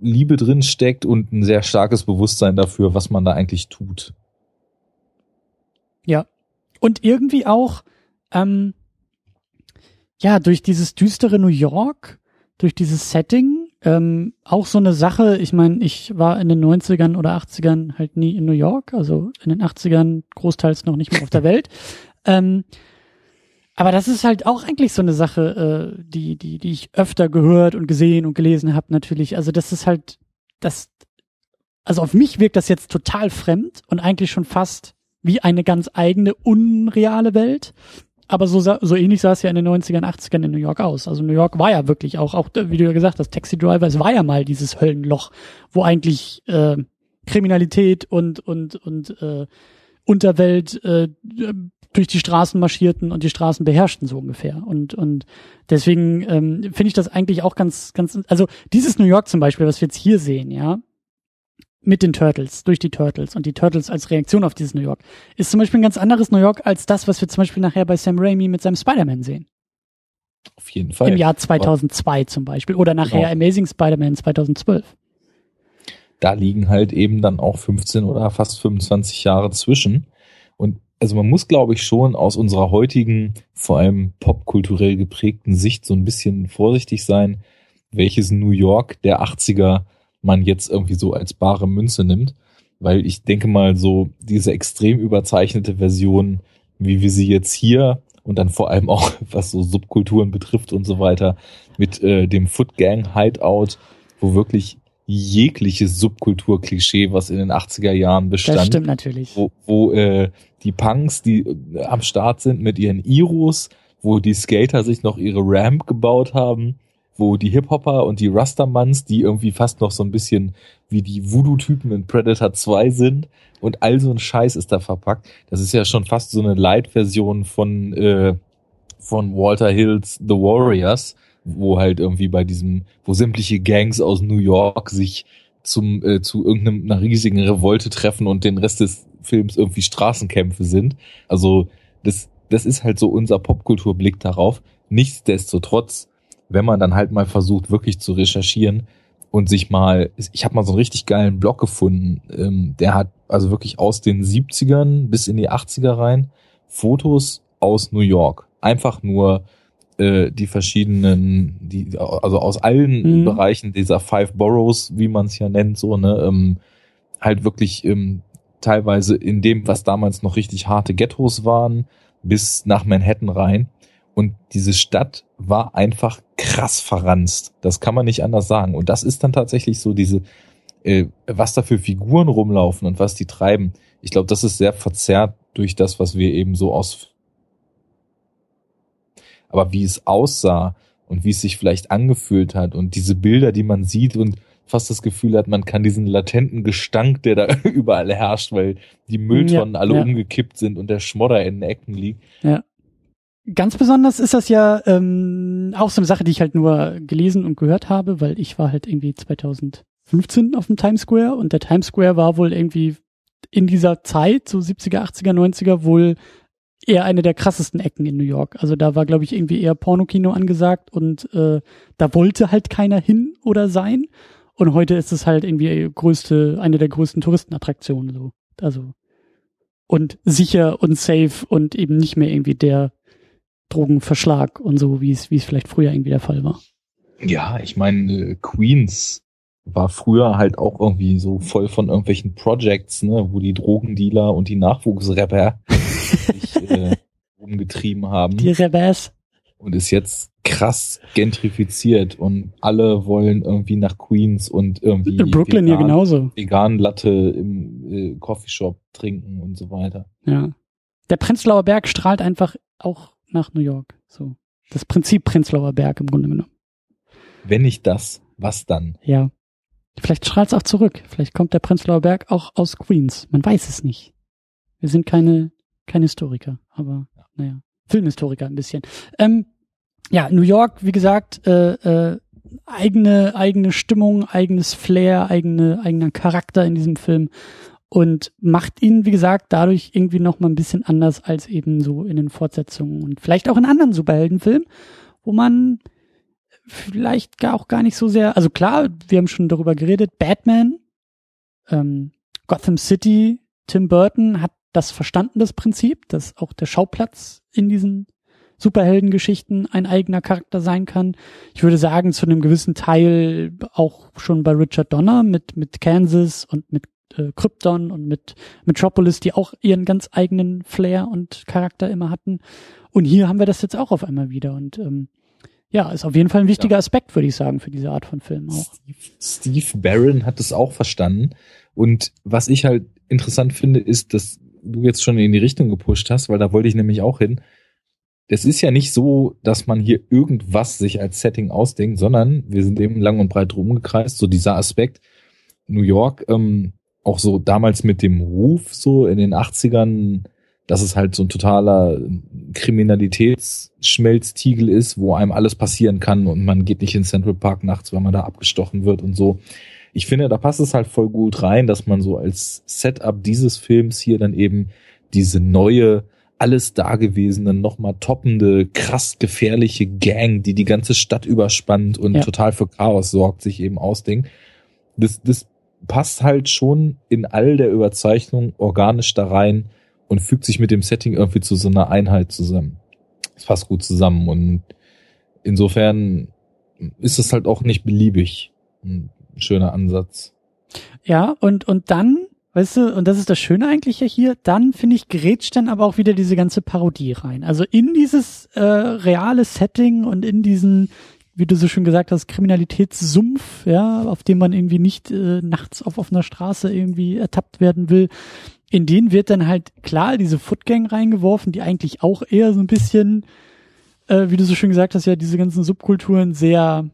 Liebe drin steckt und ein sehr starkes Bewusstsein dafür, was man da eigentlich tut. Ja. Und irgendwie auch, ähm, ja, durch dieses düstere New York, durch dieses Setting, ähm, auch so eine Sache, ich meine, ich war in den 90ern oder 80ern halt nie in New York, also in den 80ern großteils noch nicht mehr auf der Welt. Ähm, aber das ist halt auch eigentlich so eine Sache, äh, die, die, die ich öfter gehört und gesehen und gelesen habe, natürlich. Also das ist halt, das, also auf mich wirkt das jetzt total fremd und eigentlich schon fast wie eine ganz eigene, unreale Welt. Aber so, so ähnlich sah es ja in den 90ern, 80ern in New York aus. Also New York war ja wirklich auch, auch wie du ja gesagt hast, Taxi Driver, es war ja mal dieses Höllenloch, wo eigentlich äh, Kriminalität und und und äh, Unterwelt äh, durch die Straßen marschierten und die Straßen beherrschten so ungefähr. Und und deswegen ähm, finde ich das eigentlich auch ganz ganz also dieses New York zum Beispiel, was wir jetzt hier sehen, ja, mit den Turtles, durch die Turtles und die Turtles als Reaktion auf dieses New York, ist zum Beispiel ein ganz anderes New York als das, was wir zum Beispiel nachher bei Sam Raimi mit seinem Spider-Man sehen. Auf jeden Fall. Im Jahr 2002 zum Beispiel oder nachher genau. Amazing Spider-Man 2012. Da liegen halt eben dann auch 15 oder fast 25 Jahre zwischen. Und also man muss, glaube ich, schon aus unserer heutigen, vor allem popkulturell geprägten Sicht so ein bisschen vorsichtig sein, welches New York der 80er man jetzt irgendwie so als bare Münze nimmt. Weil ich denke mal, so diese extrem überzeichnete Version, wie wir sie jetzt hier und dann vor allem auch, was so Subkulturen betrifft und so weiter, mit äh, dem Foot Gang Hideout, wo wirklich jegliches Subkultur-Klischee, was in den 80er Jahren bestand. Das stimmt natürlich. Wo, wo äh, die Punks, die äh, am Start sind mit ihren Iros, wo die Skater sich noch ihre Ramp gebaut haben, wo die Hip-Hopper und die Rastermans, die irgendwie fast noch so ein bisschen wie die Voodoo-Typen in Predator 2 sind und all so ein Scheiß ist da verpackt. Das ist ja schon fast so eine Light-Version von, äh, von Walter Hills The Warriors, wo halt irgendwie bei diesem, wo sämtliche Gangs aus New York sich zum äh, zu irgendeiner riesigen Revolte treffen und den Rest des Films irgendwie Straßenkämpfe sind. Also das das ist halt so unser Popkulturblick darauf. Nichtsdestotrotz, wenn man dann halt mal versucht wirklich zu recherchieren und sich mal, ich habe mal so einen richtig geilen Blog gefunden, ähm, der hat also wirklich aus den 70ern bis in die 80er rein Fotos aus New York. Einfach nur äh, die verschiedenen, die, also aus allen mhm. Bereichen dieser Five Boroughs, wie man es ja nennt, so, ne, ähm, halt wirklich ähm, teilweise in dem, was damals noch richtig harte Ghettos waren, bis nach Manhattan rein. Und diese Stadt war einfach krass verranzt. Das kann man nicht anders sagen. Und das ist dann tatsächlich so diese, äh, was da für Figuren rumlaufen und was die treiben. Ich glaube, das ist sehr verzerrt durch das, was wir eben so aus aber wie es aussah und wie es sich vielleicht angefühlt hat und diese Bilder, die man sieht und fast das Gefühl hat, man kann diesen latenten Gestank, der da überall herrscht, weil die Mülltonnen ja, alle ja. umgekippt sind und der Schmodder in den Ecken liegt. Ja. Ganz besonders ist das ja ähm, auch so eine Sache, die ich halt nur gelesen und gehört habe, weil ich war halt irgendwie 2015 auf dem Times Square und der Times Square war wohl irgendwie in dieser Zeit, so 70er, 80er, 90er, wohl eher eine der krassesten Ecken in New York. Also da war, glaube ich, irgendwie eher Pornokino angesagt und äh, da wollte halt keiner hin oder sein. Und heute ist es halt irgendwie größte, eine der größten Touristenattraktionen so. Also und sicher und safe und eben nicht mehr irgendwie der Drogenverschlag und so, wie es wie es vielleicht früher irgendwie der Fall war. Ja, ich meine äh, Queens war früher halt auch irgendwie so voll von irgendwelchen Projects, ne, wo die Drogendealer und die Nachwuchsrapper sich äh, umgetrieben haben. Die Rebels. Und ist jetzt krass gentrifiziert und alle wollen irgendwie nach Queens und irgendwie in Brooklyn vegan, ja genauso vegan Latte im äh, Coffeeshop trinken und so weiter. Ja. Der Prenzlauer Berg strahlt einfach auch nach New York. So. Das Prinzip Prenzlauer Berg im Grunde genommen. Wenn nicht das, was dann? Ja. Vielleicht strahlt es auch zurück. Vielleicht kommt der Prenzlauer Berg auch aus Queens. Man weiß es nicht. Wir sind keine kein Historiker, aber naja, Filmhistoriker ein bisschen. Ähm, ja, New York, wie gesagt, äh, äh, eigene eigene Stimmung, eigenes Flair, eigene eigener Charakter in diesem Film und macht ihn, wie gesagt, dadurch irgendwie noch mal ein bisschen anders als eben so in den Fortsetzungen und vielleicht auch in anderen Superheldenfilmen, wo man vielleicht gar auch gar nicht so sehr, also klar, wir haben schon darüber geredet, Batman, ähm, Gotham City, Tim Burton hat das verstanden, das Prinzip, dass auch der Schauplatz in diesen Superheldengeschichten ein eigener Charakter sein kann. Ich würde sagen, zu einem gewissen Teil auch schon bei Richard Donner mit, mit Kansas und mit äh, Krypton und mit Metropolis, die auch ihren ganz eigenen Flair und Charakter immer hatten. Und hier haben wir das jetzt auch auf einmal wieder. Und ähm, ja, ist auf jeden Fall ein wichtiger ja. Aspekt, würde ich sagen, für diese Art von Film auch. Steve, Steve Barron hat es auch verstanden. Und was ich halt interessant finde, ist, dass du jetzt schon in die Richtung gepusht hast, weil da wollte ich nämlich auch hin. Es ist ja nicht so, dass man hier irgendwas sich als Setting ausdenkt, sondern wir sind eben lang und breit rumgekreist, so dieser Aspekt New York, ähm, auch so damals mit dem Ruf so in den 80ern, dass es halt so ein totaler Kriminalitätsschmelztiegel ist, wo einem alles passieren kann und man geht nicht in Central Park nachts, weil man da abgestochen wird und so. Ich finde, da passt es halt voll gut rein, dass man so als Setup dieses Films hier dann eben diese neue, alles Dagewesene, nochmal toppende, krass gefährliche Gang, die die ganze Stadt überspannt und ja. total für Chaos sorgt, sich eben ausdenkt. Das, das passt halt schon in all der Überzeichnung organisch da rein und fügt sich mit dem Setting irgendwie zu so einer Einheit zusammen. Es passt gut zusammen und insofern ist es halt auch nicht beliebig. Ein schöner Ansatz. Ja, und, und dann, weißt du, und das ist das Schöne eigentlich ja hier, dann finde ich, gerätscht dann aber auch wieder diese ganze Parodie rein. Also in dieses äh, reale Setting und in diesen wie du so schön gesagt hast, Kriminalitätssumpf, ja, auf dem man irgendwie nicht äh, nachts auf offener Straße irgendwie ertappt werden will. In den wird dann halt klar diese Footgang reingeworfen, die eigentlich auch eher so ein bisschen, äh, wie du so schön gesagt hast, ja, diese ganzen Subkulturen sehr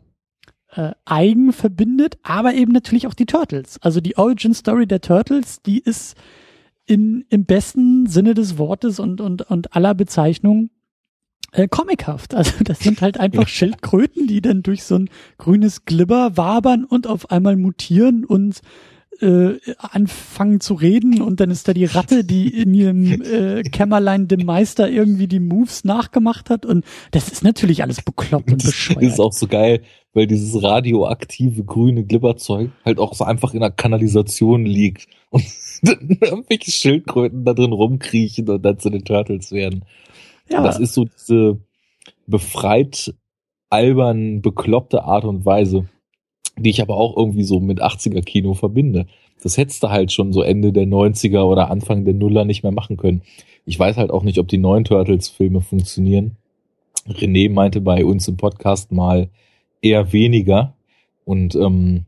äh, eigen verbindet, aber eben natürlich auch die Turtles. Also die Origin Story der Turtles, die ist in, im besten Sinne des Wortes und, und, und aller Bezeichnungen äh, comichaft. Also das sind halt einfach Schildkröten, die dann durch so ein grünes Glibber wabern und auf einmal mutieren und äh, anfangen zu reden und dann ist da die Ratte, die in ihrem äh, Kämmerlein dem Meister irgendwie die Moves nachgemacht hat und das ist natürlich alles bekloppt und bescheuert. Das ist auch so geil, weil dieses radioaktive grüne Glibberzeug halt auch so einfach in der Kanalisation liegt und irgendwelche Schildkröten da drin rumkriechen und dann zu den Turtles werden. Ja. Das ist so diese befreit albern, bekloppte Art und Weise, die ich aber auch irgendwie so mit 80er Kino verbinde. Das hättest du halt schon so Ende der 90er oder Anfang der Nuller nicht mehr machen können. Ich weiß halt auch nicht, ob die neuen Turtles-Filme funktionieren. René meinte bei uns im Podcast mal eher weniger. Und ähm,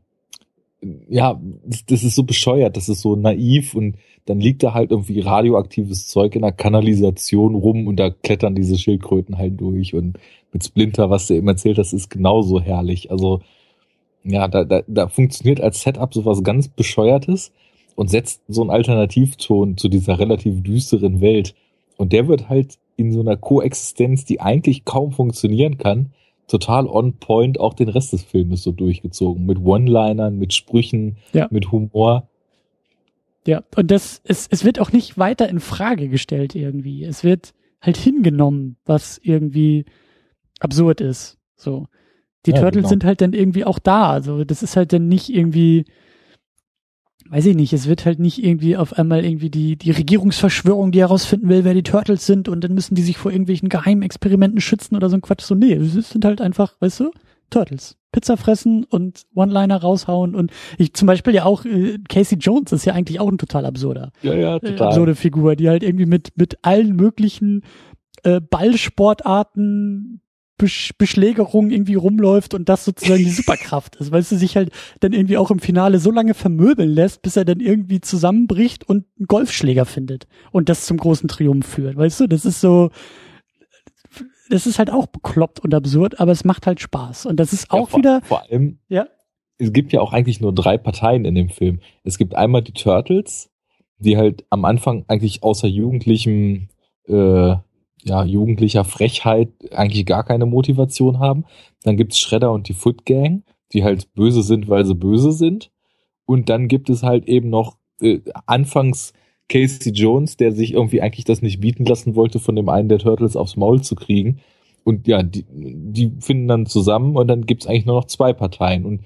ja, das, ist so bescheuert, das ist so naiv und dann liegt da halt irgendwie radioaktives Zeug in der Kanalisation rum und da klettern diese Schildkröten halt durch und mit Splinter, was du eben erzählt hast, ist genauso herrlich. Also ja, da, da, da funktioniert als Setup sowas ganz Bescheuertes und setzt so einen Alternativton zu dieser relativ düsteren Welt. Und der wird halt in so einer Koexistenz, die eigentlich kaum funktionieren kann, total on point auch den Rest des Filmes so durchgezogen. Mit One-Linern, mit Sprüchen, ja. mit Humor. Ja, und das, es, es wird auch nicht weiter in Frage gestellt irgendwie. Es wird halt hingenommen, was irgendwie absurd ist. So. Die ja, Turtles genau. sind halt dann irgendwie auch da. Also das ist halt dann nicht irgendwie, weiß ich nicht, es wird halt nicht irgendwie auf einmal irgendwie die, die Regierungsverschwörung, die herausfinden will, wer die Turtles sind und dann müssen die sich vor irgendwelchen geheimen Experimenten schützen oder so ein Quatsch. So, nee, es sind halt einfach, weißt du, Turtles. Pizza fressen und One-Liner raushauen und ich zum Beispiel ja auch, äh, Casey Jones ist ja eigentlich auch ein total absurder, ja, ja, äh, total. Äh, absurde Figur, die halt irgendwie mit, mit allen möglichen äh, Ballsportarten Besch Beschlägerung irgendwie rumläuft und das sozusagen die Superkraft ist, weil sie sich halt dann irgendwie auch im Finale so lange vermöbeln lässt, bis er dann irgendwie zusammenbricht und einen Golfschläger findet und das zum großen Triumph führt. Weißt du, das ist so, das ist halt auch bekloppt und absurd, aber es macht halt Spaß und das ist auch ja, vor, wieder. Vor allem, ja. Es gibt ja auch eigentlich nur drei Parteien in dem Film. Es gibt einmal die Turtles, die halt am Anfang eigentlich außer jugendlichem äh, ja, jugendlicher Frechheit eigentlich gar keine Motivation haben. Dann gibt's Shredder und die Foot Gang, die halt böse sind, weil sie böse sind. Und dann gibt es halt eben noch äh, anfangs Casey Jones, der sich irgendwie eigentlich das nicht bieten lassen wollte, von dem einen der Turtles aufs Maul zu kriegen. Und ja, die, die finden dann zusammen und dann gibt's eigentlich nur noch zwei Parteien. Und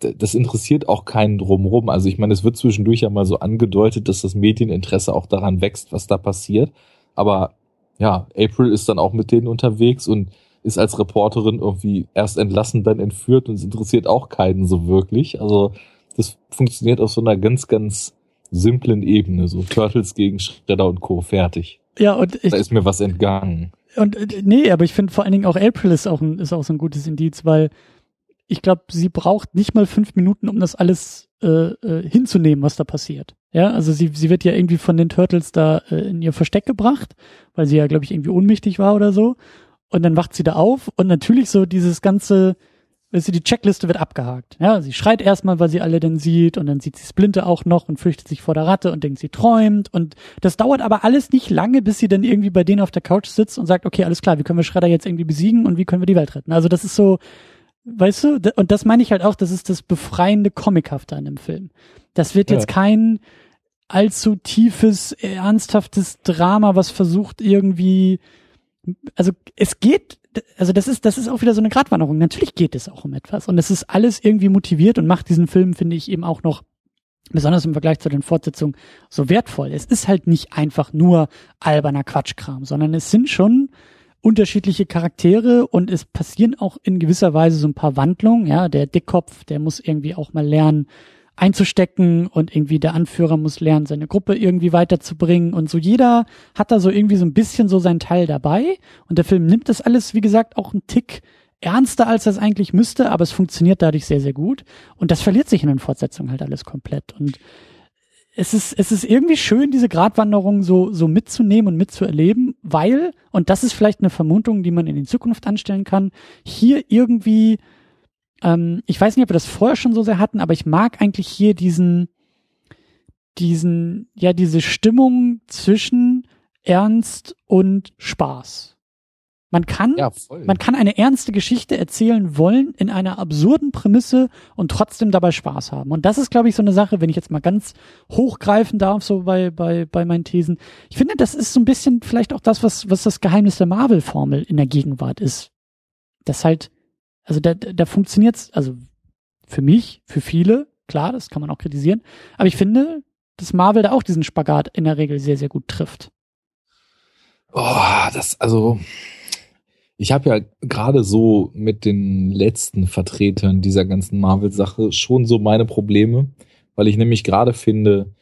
das interessiert auch keinen drumherum. Also ich meine, es wird zwischendurch ja mal so angedeutet, dass das Medieninteresse auch daran wächst, was da passiert. Aber ja, April ist dann auch mit denen unterwegs und ist als Reporterin irgendwie erst entlassen, dann entführt und es interessiert auch keinen so wirklich. Also das funktioniert auf so einer ganz, ganz simplen Ebene, so Turtles gegen Shredder und Co. fertig. Ja, und ich, da ist mir was entgangen. Und äh, nee, aber ich finde vor allen Dingen auch April ist auch ein, ist auch so ein gutes Indiz, weil ich glaube, sie braucht nicht mal fünf Minuten, um das alles äh, äh, hinzunehmen, was da passiert. Ja, also sie, sie wird ja irgendwie von den Turtles da äh, in ihr Versteck gebracht, weil sie ja, glaube ich, irgendwie ohnmächtig war oder so. Und dann wacht sie da auf und natürlich so dieses ganze, weißt du, die Checkliste wird abgehakt. Ja, sie schreit erstmal, weil sie alle dann sieht und dann sieht sie Splinte auch noch und fürchtet sich vor der Ratte und denkt, sie träumt und das dauert aber alles nicht lange, bis sie dann irgendwie bei denen auf der Couch sitzt und sagt, okay, alles klar, wie können wir Schredder jetzt irgendwie besiegen und wie können wir die Welt retten? Also das ist so, weißt du, und das meine ich halt auch, das ist das befreiende Comichafte an dem Film. Das wird jetzt ja. kein allzu tiefes, ernsthaftes Drama, was versucht irgendwie, also es geht also das ist, das ist auch wieder so eine Gratwanderung. Natürlich geht es auch um etwas. Und es ist alles irgendwie motiviert und macht diesen Film, finde ich, eben auch noch besonders im Vergleich zu den Fortsetzungen so wertvoll. Es ist halt nicht einfach nur alberner Quatschkram, sondern es sind schon unterschiedliche Charaktere und es passieren auch in gewisser Weise so ein paar Wandlungen. Ja, der Dickkopf, der muss irgendwie auch mal lernen, einzustecken und irgendwie der Anführer muss lernen, seine Gruppe irgendwie weiterzubringen und so jeder hat da so irgendwie so ein bisschen so sein Teil dabei und der Film nimmt das alles, wie gesagt, auch einen Tick ernster, als das eigentlich müsste, aber es funktioniert dadurch sehr, sehr gut und das verliert sich in den Fortsetzungen halt alles komplett und es ist, es ist irgendwie schön, diese Gratwanderung so, so mitzunehmen und mitzuerleben, weil, und das ist vielleicht eine Vermutung, die man in die Zukunft anstellen kann, hier irgendwie ähm, ich weiß nicht, ob wir das vorher schon so sehr hatten, aber ich mag eigentlich hier diesen, diesen, ja, diese Stimmung zwischen Ernst und Spaß. Man kann, ja, man kann eine ernste Geschichte erzählen wollen in einer absurden Prämisse und trotzdem dabei Spaß haben. Und das ist, glaube ich, so eine Sache, wenn ich jetzt mal ganz hochgreifen darf, so bei, bei, bei meinen Thesen. Ich finde, das ist so ein bisschen vielleicht auch das, was, was das Geheimnis der Marvel-Formel in der Gegenwart ist. Das halt also da, da funktioniert's, also für mich, für viele, klar, das kann man auch kritisieren, aber ich finde, dass Marvel da auch diesen Spagat in der Regel sehr, sehr gut trifft. Oh, das, also, ich habe ja gerade so mit den letzten Vertretern dieser ganzen Marvel-Sache schon so meine Probleme, weil ich nämlich gerade finde,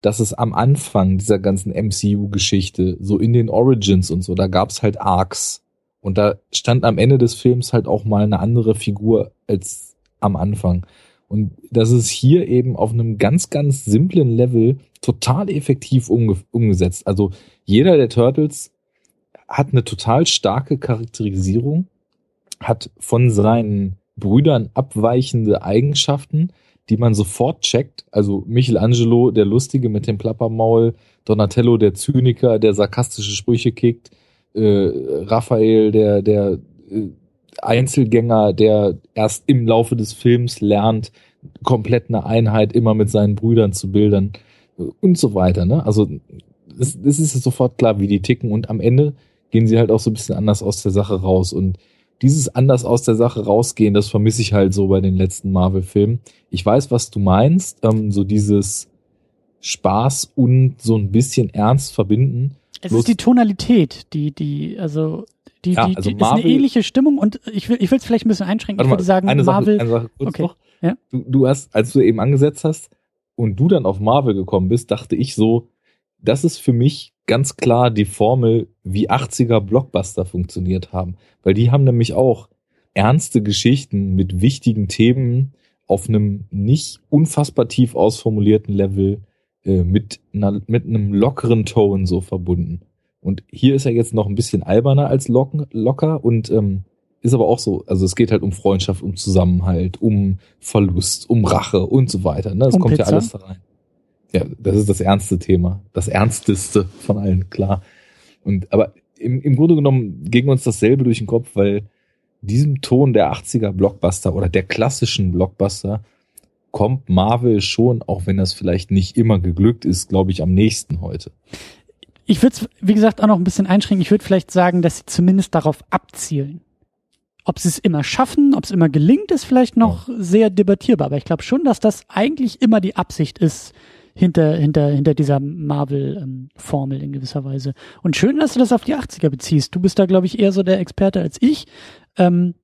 dass es am Anfang dieser ganzen MCU-Geschichte, so in den Origins und so, da gab's halt Arcs. Und da stand am Ende des Films halt auch mal eine andere Figur als am Anfang. Und das ist hier eben auf einem ganz, ganz simplen Level total effektiv umge umgesetzt. Also jeder der Turtles hat eine total starke Charakterisierung, hat von seinen Brüdern abweichende Eigenschaften, die man sofort checkt. Also Michelangelo, der Lustige mit dem Plappermaul, Donatello, der Zyniker, der sarkastische Sprüche kickt, äh, Raphael, der, der äh, Einzelgänger, der erst im Laufe des Films lernt, komplett eine Einheit immer mit seinen Brüdern zu bildern äh, und so weiter. Ne? Also es, es ist sofort klar, wie die ticken und am Ende gehen sie halt auch so ein bisschen anders aus der Sache raus und dieses anders aus der Sache rausgehen, das vermisse ich halt so bei den letzten Marvel-Filmen. Ich weiß, was du meinst, ähm, so dieses Spaß und so ein bisschen Ernst verbinden. Es Bloß ist die Tonalität, die, die, also, die, ja, die, also die Marvel, ist eine ähnliche Stimmung und ich will, ich will es vielleicht ein bisschen einschränken. Ich würde sagen, eine Marvel. Sache, eine Sache kurz okay. noch. Ja? Du, du hast, als du eben angesetzt hast und du dann auf Marvel gekommen bist, dachte ich so, das ist für mich ganz klar die Formel, wie 80er Blockbuster funktioniert haben. Weil die haben nämlich auch ernste Geschichten mit wichtigen Themen auf einem nicht unfassbar tief ausformulierten Level äh, mit, einer, mit einem lockeren Ton so verbunden. Und hier ist er jetzt noch ein bisschen alberner als locken, locker und ähm, ist aber auch so, also es geht halt um Freundschaft, um Zusammenhalt, um Verlust, um Rache und so weiter. Ne? Das um kommt Pizza. ja alles da rein. Ja, das ist das ernste Thema. Das ernsteste von allen, klar. Und aber im, im Grunde genommen ging uns dasselbe durch den Kopf, weil diesem Ton der 80er Blockbuster oder der klassischen Blockbuster kommt Marvel schon, auch wenn das vielleicht nicht immer geglückt ist, glaube ich, am nächsten heute. Ich würde es, wie gesagt, auch noch ein bisschen einschränken. Ich würde vielleicht sagen, dass sie zumindest darauf abzielen. Ob sie es immer schaffen, ob es immer gelingt, ist vielleicht noch ja. sehr debattierbar. Aber ich glaube schon, dass das eigentlich immer die Absicht ist hinter, hinter, hinter dieser Marvel-Formel ähm, in gewisser Weise. Und schön, dass du das auf die 80er beziehst. Du bist da, glaube ich, eher so der Experte als ich. Ähm,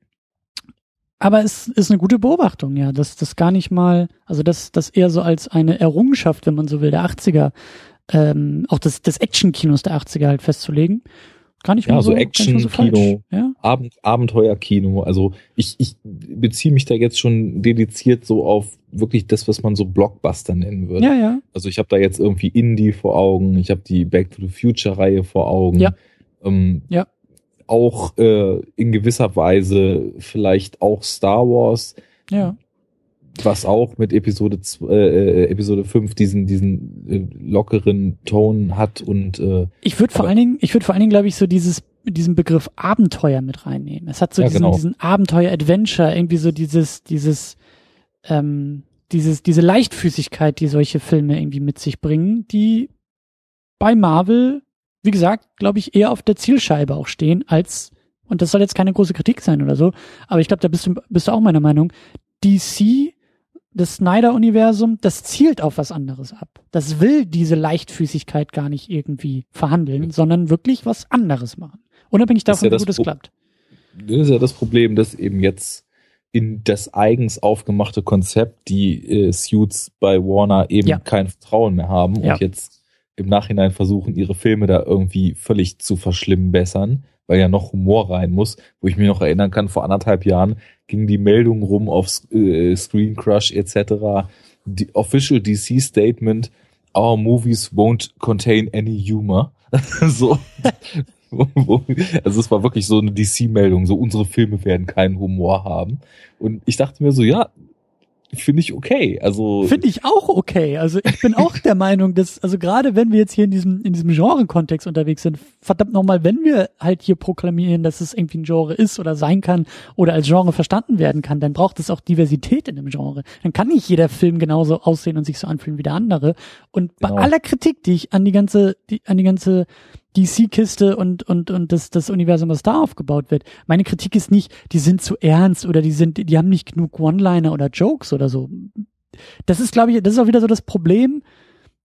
aber es ist eine gute Beobachtung, ja, dass das gar nicht mal, also das, das eher so als eine Errungenschaft, wenn man so will, der 80er, ähm, auch des, des Action-Kinos der 80er halt festzulegen. Gar nicht ja, mal so, so Action-Kino, so ja? Abend, Abenteuer-Kino. Also ich, ich beziehe mich da jetzt schon dediziert so auf wirklich das, was man so Blockbuster nennen würde. Ja, ja. Also ich habe da jetzt irgendwie Indie vor Augen, ich habe die Back to the Future-Reihe vor Augen. Ja. Ähm, ja auch äh, in gewisser Weise vielleicht auch Star Wars. Ja. Was auch mit Episode äh, äh, Episode 5 diesen diesen äh, lockeren Ton hat und äh, Ich würde vor allen Dingen, ich würde vor allen Dingen, glaube ich, so dieses, diesen Begriff Abenteuer mit reinnehmen. Es hat so Ja, diesen, genau. diesen Abenteuer-Adventure, irgendwie so dieses, dieses, ähm, dieses, diese Leichtfüßigkeit, die solche Filme irgendwie mit sich bringen, die bei Marvel, wie gesagt, glaube ich, eher auf der Zielscheibe auch stehen, als, und das soll jetzt keine große Kritik sein oder so, aber ich glaube, da bist du, bist du auch meiner Meinung, DC, das Snyder-Universum, das zielt auf was anderes ab. Das will diese Leichtfüßigkeit gar nicht irgendwie verhandeln, sondern wirklich was anderes machen. Unabhängig davon, ja wie das gut es klappt. Das ist ja das Problem, dass eben jetzt in das eigens aufgemachte Konzept die äh, Suits bei Warner eben Ja. kein Vertrauen mehr haben Ja. und jetzt im Nachhinein versuchen, ihre Filme da irgendwie völlig zu verschlimmbessern, weil ja noch Humor rein muss. Wo ich mich noch erinnern kann, vor anderthalb Jahren ging die Meldung rum auf äh, Screen Crush etc. Die Official DC Statement, our movies won't contain any humor. so. Also es war wirklich so eine DC-Meldung, so unsere Filme werden keinen Humor haben. Und ich dachte mir so, ja, finde ich okay. Also Finde ich auch okay. Also ich bin auch der Meinung, dass, also gerade wenn wir jetzt hier in diesem, in diesem Genre-Kontext unterwegs sind, verdammt nochmal, wenn wir halt hier proklamieren, dass es irgendwie ein Genre ist oder sein kann oder als Genre verstanden werden kann, dann braucht es auch Diversität in dem Genre. Dann kann nicht jeder Film genauso aussehen und sich so anfühlen wie der andere. Und bei Genau. aller Kritik, die ich an die ganze, die, an die ganze DC-Kiste und, und, und das, das Universum, was da aufgebaut wird. Meine Kritik ist nicht, die sind zu ernst oder die sind, die haben nicht genug One-Liner oder Jokes oder so. Das ist, glaube ich, das ist auch wieder so das Problem.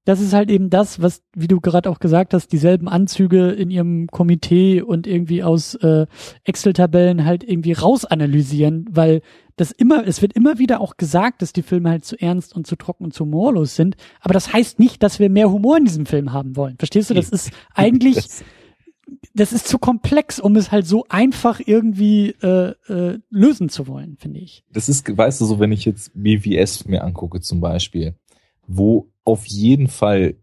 Das ist halt eben das, was, wie du gerade auch gesagt hast, dieselben Anzüge in ihrem Komitee und irgendwie aus äh, Excel-Tabellen halt irgendwie rausanalysieren, weil das immer, es wird immer wieder auch gesagt, dass die Filme halt zu ernst und zu trocken und zu humorlos sind. Aber das heißt nicht, dass wir mehr Humor in diesem Film haben wollen. Verstehst du? Das ist eigentlich, das, ist zu komplex, um es halt so einfach irgendwie äh, äh, lösen zu wollen, finde ich. das ist, weißt du, so wenn ich jetzt BVS mir angucke zum Beispiel, wo auf jeden Fall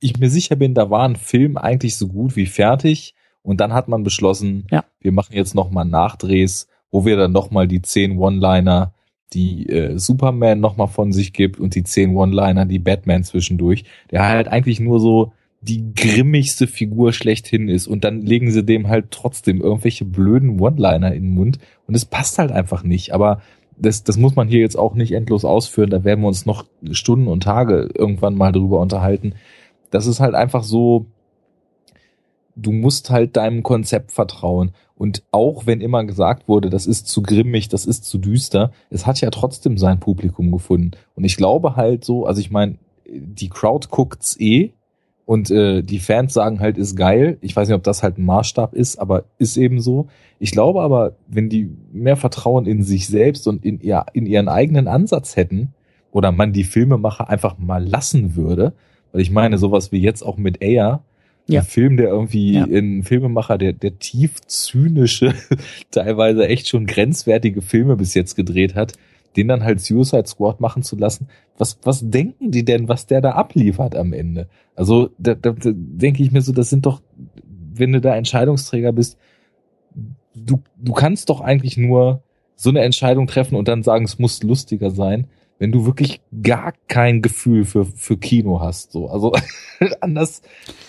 ich mir sicher bin, da war ein Film eigentlich so gut wie fertig und dann hat man beschlossen, Ja. wir machen jetzt nochmal Nachdrehs, wo wir dann nochmal die zehn One-Liner, die äh, Superman nochmal von sich gibt und die zehn One-Liner, die Batman zwischendurch, der halt eigentlich nur so die grimmigste Figur schlechthin ist und dann legen sie dem halt trotzdem irgendwelche blöden One-Liner in den Mund und es passt halt einfach nicht, aber das, das muss man hier jetzt auch nicht endlos ausführen, da werden wir uns noch Stunden und Tage irgendwann mal drüber unterhalten. Das ist halt einfach so, du musst halt deinem Konzept vertrauen. Und auch wenn immer gesagt wurde, das ist zu grimmig, das ist zu düster, es hat ja trotzdem sein Publikum gefunden. Und ich glaube halt so, also ich meine, die Crowd guckt's eh und äh, die Fans sagen halt, ist geil. Ich weiß nicht, ob das halt ein Maßstab ist, aber ist eben so. Ich glaube aber, wenn die mehr Vertrauen in sich selbst und in, ihr, in ihren eigenen Ansatz hätten, oder man die Filmemacher einfach mal lassen würde, weil ich meine, sowas wie jetzt auch mit Air, Ja. ein Film, der irgendwie Ja. ein Filmemacher, der, der tief zynische, teilweise echt schon grenzwertige Filme bis jetzt gedreht hat, den dann halt Suicide Squad machen zu lassen. Was, was denken die denn, was der da abliefert am Ende? Also, da, da, da denke ich mir so, das sind doch, wenn du da Entscheidungsträger bist, du, du kannst doch eigentlich nur so eine Entscheidung treffen und dann sagen, es muss lustiger sein, wenn du wirklich gar kein Gefühl für, für Kino hast. So, also anders,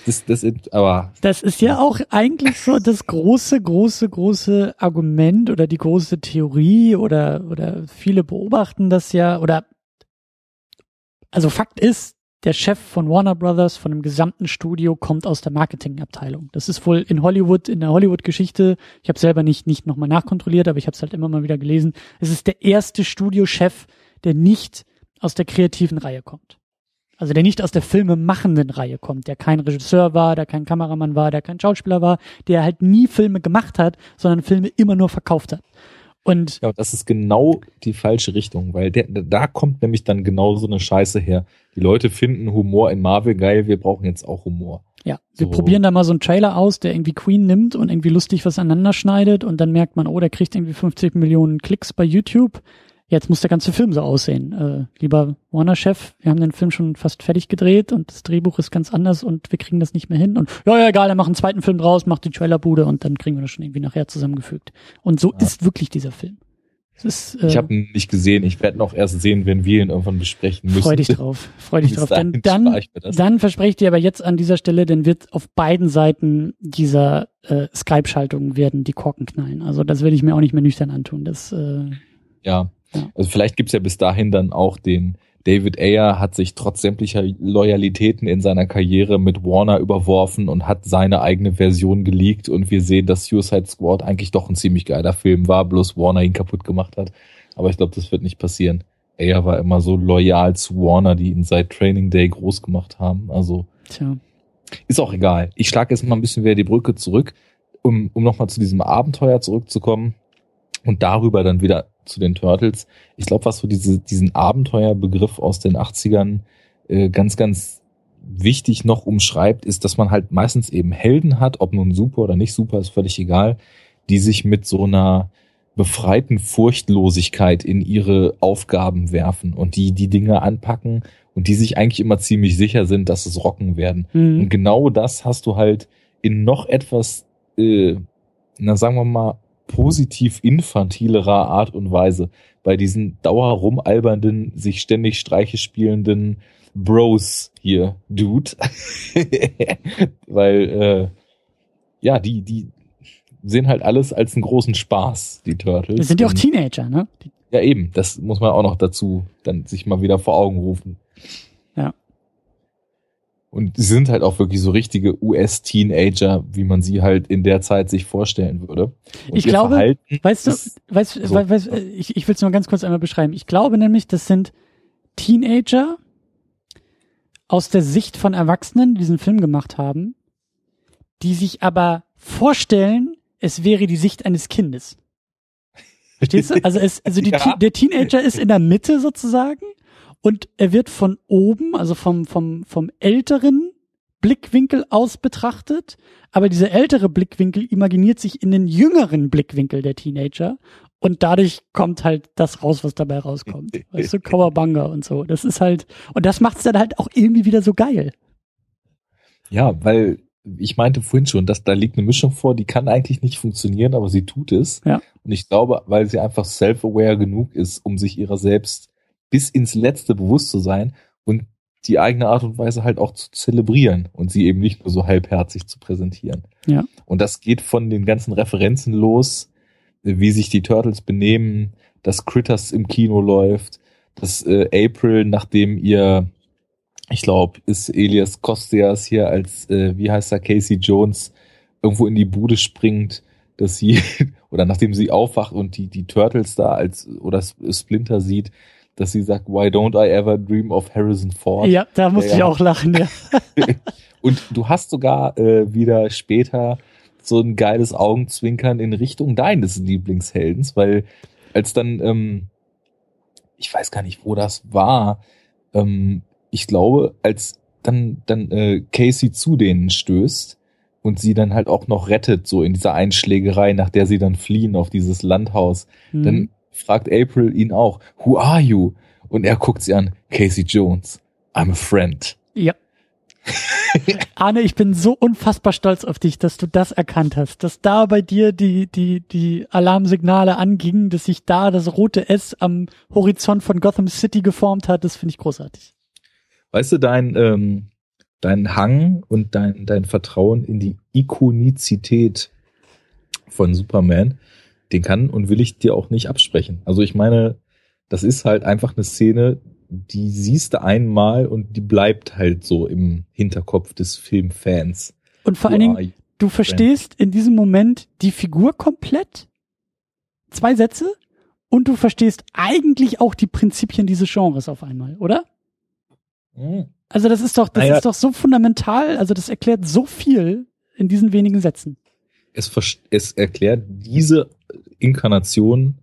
das, das, aber Das ist ja auch eigentlich so das große, große, große Argument oder die große Theorie oder, oder viele beobachten das ja oder also Fakt ist, der Chef von Warner Brothers, von dem gesamten Studio, kommt aus der Marketingabteilung. Das ist wohl in Hollywood, in der Hollywood-Geschichte, ich habe selber nicht, nicht nochmal nachkontrolliert, aber ich habe es halt immer mal wieder gelesen, es ist der erste Studiochef, der nicht aus der kreativen Reihe kommt. Also der nicht aus der filmemachenden Reihe kommt, der kein Regisseur war, der kein Kameramann war, der kein Schauspieler war, der halt nie Filme gemacht hat, sondern Filme immer nur verkauft hat. Und Ja, das ist genau die falsche Richtung, weil der, da kommt nämlich dann genau so eine Scheiße her. Die Leute finden Humor in Marvel geil, wir brauchen jetzt auch Humor. ja, wir So. probieren da mal so einen Trailer aus, der irgendwie Queen nimmt und irgendwie lustig was aneinander schneidet und dann merkt man, oh, der kriegt irgendwie 50 Millionen Klicks bei YouTube. Jetzt muss der ganze Film so aussehen. Äh, lieber Warner-Chef, wir haben den Film schon fast fertig gedreht und das Drehbuch ist ganz anders und wir kriegen das nicht mehr hin. Und ja, ja, egal, er macht einen zweiten Film draus, macht die Trailerbude und dann kriegen wir das schon irgendwie nachher zusammengefügt. Und so ja. ist wirklich dieser Film. Ist, äh, ich habe ihn nicht gesehen. Ich werde noch erst sehen, wenn wir ihn irgendwann besprechen müssen. Freu dich drauf. Freu dich drauf. Dann, dann, dann verspreche ich dir aber jetzt an dieser Stelle, dann wird auf beiden Seiten dieser äh, Skype-Schaltung werden die Korken knallen. Also das will ich mir auch nicht mehr nüchtern antun. Das, äh, ja. Ja. Also vielleicht gibt's ja bis dahin dann auch den David Ayer hat sich trotz sämtlicher Loyalitäten in seiner Karriere mit Warner überworfen und hat seine eigene Version geleakt und wir sehen, dass Suicide Squad eigentlich doch ein ziemlich geiler Film war, bloß Warner ihn kaputt gemacht hat. Aber ich glaube, das wird nicht passieren. Ayer war immer so loyal zu Warner, die ihn seit Training Day groß gemacht haben. Also Tja. ist auch egal. Ich schlage jetzt mal ein bisschen wieder die Brücke zurück, um, um nochmal zu diesem Abenteuer zurückzukommen und darüber dann wieder zu den Turtles. Ich glaube, was so diese, diesen Abenteuerbegriff aus den 80ern äh, ganz, ganz wichtig noch umschreibt, ist, dass man halt meistens eben Helden hat, ob nun super oder nicht super, ist völlig egal, die sich mit so einer befreiten Furchtlosigkeit in ihre Aufgaben werfen und die die Dinge anpacken und die sich eigentlich immer ziemlich sicher sind, dass es rocken werden. Mhm. Und genau das hast du halt in noch etwas, äh, na sagen wir mal, positiv infantilerer Art und Weise bei diesen dauerrumalbernden, sich ständig Streiche spielenden Bros hier, Dude. Weil, äh, ja, die, die sehen halt alles als einen großen Spaß, die Turtles. Das sind ja auch Teenager, ne? Ja, eben. Das muss man auch noch dazu dann sich mal wieder vor Augen rufen. Und sie sind halt auch wirklich so richtige US-Teenager, wie man sie halt in der Zeit sich vorstellen würde. Und ich glaube, Verhalten weißt du, weißt, so. weißt, ich, ich will es nur ganz kurz einmal beschreiben. Ich glaube nämlich, das sind Teenager aus der Sicht von Erwachsenen, die diesen Film gemacht haben, die sich aber vorstellen, es wäre die Sicht eines Kindes. Verstehst du? Also, es, also die, ja. der Teenager ist in der Mitte sozusagen und er wird von oben, also vom, vom, vom älteren Blickwinkel aus betrachtet, aber dieser ältere Blickwinkel imaginiert sich in den jüngeren Blickwinkel der Teenager und dadurch kommt halt das raus, was dabei rauskommt. weißt du, Kawabanga und so. Das ist halt, und das macht es dann halt auch irgendwie wieder so geil. Ja, weil ich meinte vorhin schon, dass da liegt eine Mischung vor, die kann eigentlich nicht funktionieren, aber sie tut es. Ja. Und ich glaube, weil sie einfach self-aware genug ist, um sich ihrer selbst bis ins Letzte bewusst zu sein und die eigene Art und Weise halt auch zu zelebrieren und sie eben nicht nur so halbherzig zu präsentieren. Ja. Und das geht von den ganzen Referenzen los, wie sich die Turtles benehmen, dass Critters im Kino läuft, dass äh, April, nachdem ihr, ich glaube, ist Elias Kostias hier als, äh, wie heißt er, Casey Jones, irgendwo in die Bude springt, dass sie, oder nachdem sie aufwacht und die, die Turtles da als, oder Splinter sieht, dass sie sagt, why don't I ever dream of Harrison Ford? Ja, da musste ja, ich auch lachen, ja. und du hast sogar äh, wieder später so ein geiles Augenzwinkern in Richtung deines Lieblingsheldens, weil als dann, ähm, ich weiß gar nicht, wo das war, ähm, ich glaube, als dann, dann äh, Casey zu denen stößt und sie dann halt auch noch rettet, so in dieser Einschlägerei, nach der sie dann fliehen auf dieses Landhaus, mhm. dann fragt April ihn auch, who are you? Und er guckt sie an, Casey Jones, I'm a friend. Ja. Arne, ich bin so unfassbar stolz auf dich, dass du das erkannt hast, dass da bei dir die, die, die Alarmsignale angingen, dass sich da das rote S am Horizont von Gotham City geformt hat, das finde ich großartig. Weißt du, dein, ähm, dein Hang und dein, dein Vertrauen in die Ikonizität von Superman den kann und will ich dir auch nicht absprechen. Also ich meine, das ist halt einfach eine Szene, die siehst du einmal und die bleibt halt so im Hinterkopf des Filmfans. Und vor allen Dingen, du verstehst in diesem Moment die Figur komplett. Zwei Sätze. Und du verstehst eigentlich auch die Prinzipien dieses Genres auf einmal, oder? Mhm. Also das ist doch, das naja. ist doch so fundamental. Also das erklärt so viel in diesen wenigen Sätzen. Es, es erklärt diese Inkarnation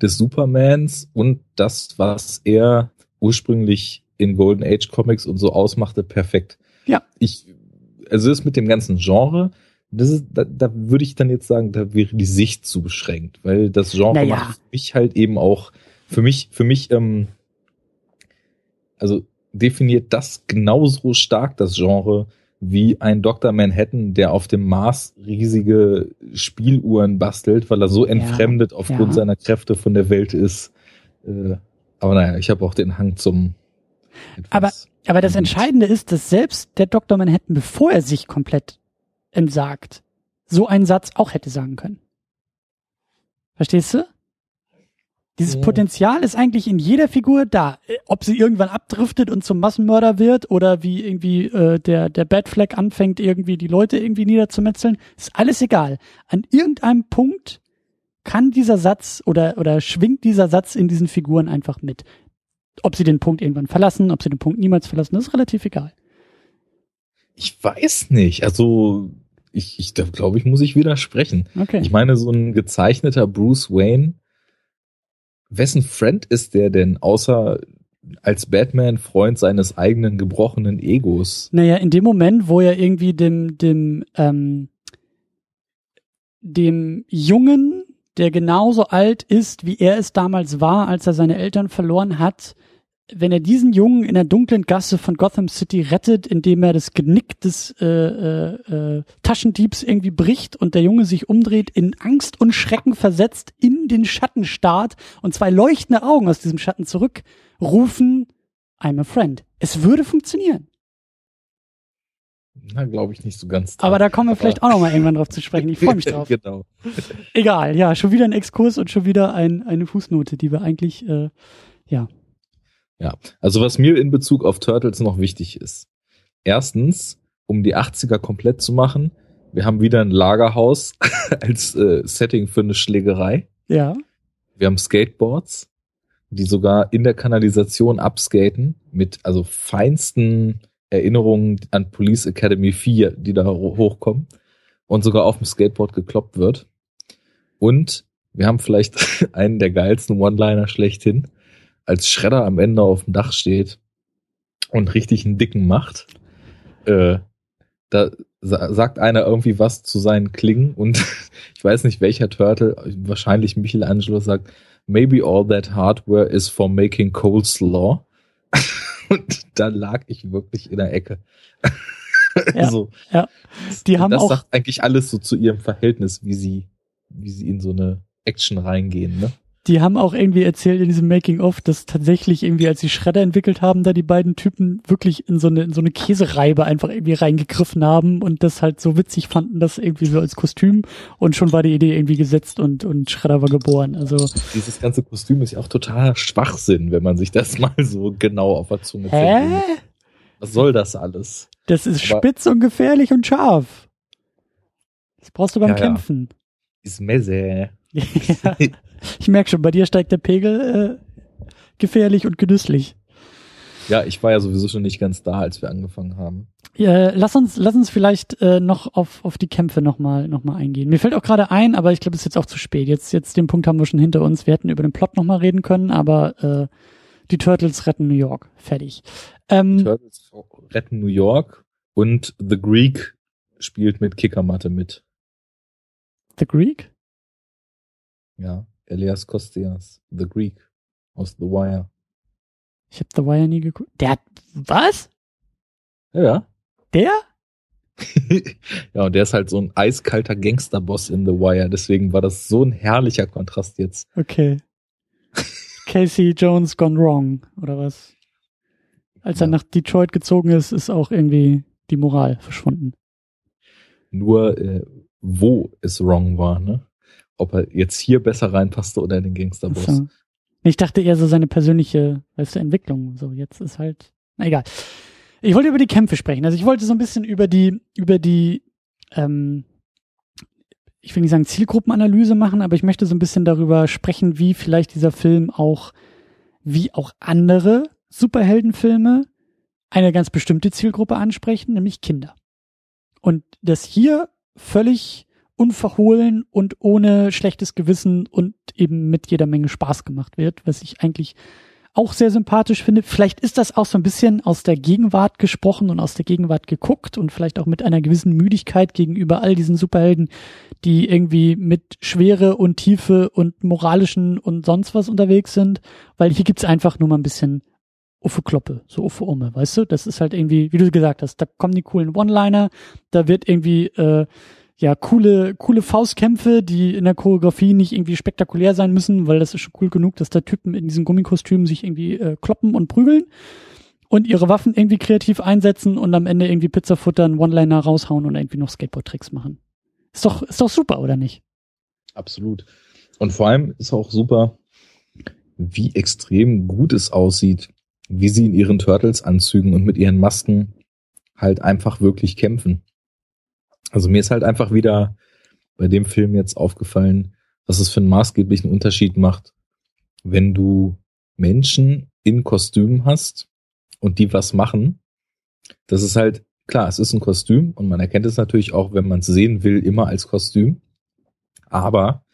des Supermans und das, was er ursprünglich in Golden Age Comics und so ausmachte, perfekt. Ja. Ich, also das mit dem ganzen Genre, das ist, da, da würde ich dann jetzt sagen, da wäre die Sicht zu beschränkt, weil das Genre naja. macht mich halt eben auch Für mich, für mich, ähm, also definiert das genauso stark das Genre wie ein Dr. Manhattan, der auf dem Mars riesige Spieluhren bastelt, weil er so entfremdet ja, aufgrund ja. seiner Kräfte von der Welt ist. Äh, aber naja, ich habe auch den Hang zum. Aber, aber das Entscheidende ist, dass selbst der Dr. Manhattan, bevor er sich komplett entsagt, so einen Satz auch hätte sagen können. Verstehst du? Dieses ja. Potenzial ist eigentlich in jeder Figur da. Ob sie irgendwann abdriftet und zum Massenmörder wird oder wie irgendwie äh, der, der Batfleck anfängt, irgendwie die Leute irgendwie niederzumetzeln, ist alles egal. An irgendeinem Punkt kann dieser Satz oder, oder schwingt dieser Satz in diesen Figuren einfach mit. Ob sie den Punkt irgendwann verlassen, ob sie den Punkt niemals verlassen, das ist relativ egal. Ich weiß nicht. Also ich, ich glaube ich, muss ich widersprechen. Okay. Ich meine, so ein gezeichneter Bruce Wayne, wessen Friend ist der denn, außer als Batman Freund seines eigenen gebrochenen Egos? Naja, in dem Moment, wo er irgendwie dem, dem, ähm, dem Jungen, der genauso alt ist, wie er es damals war, als er seine Eltern verloren hat, wenn er diesen Jungen in der dunklen Gasse von Gotham City rettet, indem er das Genick des äh, äh, äh, Taschendiebs irgendwie bricht und der Junge sich umdreht, in Angst und Schrecken versetzt, in den Schatten starrt und zwei leuchtende Augen aus diesem Schatten zurückrufen, I'm a friend. Es würde funktionieren. Na, glaube ich nicht so ganz. Dran. Aber da kommen wir vielleicht auch noch mal irgendwann drauf zu sprechen. Ich freue mich drauf. genau. Egal, ja, schon wieder ein Exkurs und schon wieder ein, eine Fußnote, die wir eigentlich, äh, ja, ja, also was mir in Bezug auf Turtles noch wichtig ist. Erstens, um die 80er komplett zu machen, wir haben wieder ein Lagerhaus als äh, Setting für eine Schlägerei. Ja. Wir haben Skateboards, die sogar in der Kanalisation abskaten mit also feinsten Erinnerungen an Police Academy 4, die da hochkommen und sogar auf dem Skateboard gekloppt wird. Und wir haben vielleicht einen der geilsten One-Liner schlechthin als Schredder am Ende auf dem Dach steht und richtig einen dicken macht, äh, da sa sagt einer irgendwie was zu seinen Klingen und ich weiß nicht welcher Turtle, wahrscheinlich Michelangelo sagt, maybe all that hardware is for making coleslaw. und da lag ich wirklich in der Ecke. Ja, also, ja. Die haben das auch sagt eigentlich alles so zu ihrem Verhältnis, wie sie, wie sie in so eine Action reingehen, ne? Die haben auch irgendwie erzählt in diesem Making-of, dass tatsächlich irgendwie, als sie Schredder entwickelt haben, da die beiden Typen wirklich in so eine, in so eine Käsereibe einfach irgendwie reingegriffen haben und das halt so witzig fanden, das irgendwie so als Kostüm und schon war die Idee irgendwie gesetzt und, und Schredder war geboren. Also. Dieses ganze Kostüm ist ja auch total Schwachsinn, wenn man sich das mal so genau auf der Zunge Hä? Was soll das alles? Das ist Aber spitz und gefährlich und scharf. Das brauchst du beim ja, Kämpfen. Ja. Ist Messe. ja. Ich merke schon, bei dir steigt der Pegel äh, gefährlich und genüsslich. Ja, ich war ja sowieso schon nicht ganz da, als wir angefangen haben. Ja, lass uns, lass uns vielleicht äh, noch auf, auf die Kämpfe nochmal noch mal eingehen. Mir fällt auch gerade ein, aber ich glaube, es ist jetzt auch zu spät. Jetzt, jetzt den Punkt haben wir schon hinter uns. Wir hätten über den Plot nochmal reden können, aber äh, die Turtles retten New York. Fertig. Ähm, Turtles retten New York und The Greek spielt mit Kickermatte mit. The Greek? Ja. Elias Kostias, The Greek aus The Wire. Ich habe The Wire nie geguckt. Der hat was? Ja. Der? ja, und der ist halt so ein eiskalter Gangsterboss in The Wire. Deswegen war das so ein herrlicher Kontrast jetzt. Okay. Casey Jones gone wrong, oder was? Als ja. er nach Detroit gezogen ist, ist auch irgendwie die Moral verschwunden. Nur, äh, wo es wrong war, ne? Ob er jetzt hier besser reinpasste oder in den Gangsterboss. So. Ich dachte eher so seine persönliche, weißt du, Entwicklung. So, jetzt ist halt, na egal. Ich wollte über die Kämpfe sprechen. Also ich wollte so ein bisschen über die, über die, ähm, ich will nicht sagen Zielgruppenanalyse machen, aber ich möchte so ein bisschen darüber sprechen, wie vielleicht dieser Film auch, wie auch andere Superheldenfilme eine ganz bestimmte Zielgruppe ansprechen, nämlich Kinder. Und das hier völlig unverhohlen und ohne schlechtes Gewissen und eben mit jeder Menge Spaß gemacht wird, was ich eigentlich auch sehr sympathisch finde. Vielleicht ist das auch so ein bisschen aus der Gegenwart gesprochen und aus der Gegenwart geguckt und vielleicht auch mit einer gewissen Müdigkeit gegenüber all diesen Superhelden, die irgendwie mit Schwere und Tiefe und moralischen und sonst was unterwegs sind. Weil hier gibt's einfach nur mal ein bisschen Uffe Kloppe, so Uffe Umme, weißt du? Das ist halt irgendwie, wie du gesagt hast, da kommen die coolen One-Liner, da wird irgendwie äh, ja, coole, coole Faustkämpfe, die in der Choreografie nicht irgendwie spektakulär sein müssen, weil das ist schon cool genug, dass da Typen in diesen Gummikostümen sich irgendwie äh, kloppen und prügeln und ihre Waffen irgendwie kreativ einsetzen und am Ende irgendwie Pizza futtern, One-Liner raushauen und irgendwie noch Skateboard-Tricks machen. Ist doch, ist doch super, oder nicht? Absolut. Und vor allem ist auch super, wie extrem gut es aussieht, wie sie in ihren Turtles-Anzügen und mit ihren Masken halt einfach wirklich kämpfen. Also mir ist halt einfach wieder bei dem Film jetzt aufgefallen, was es für einen maßgeblichen Unterschied macht, wenn du Menschen in Kostümen hast und die was machen. Das ist halt, klar, es ist ein Kostüm und man erkennt es natürlich auch, wenn man es sehen will, immer als Kostüm. Aber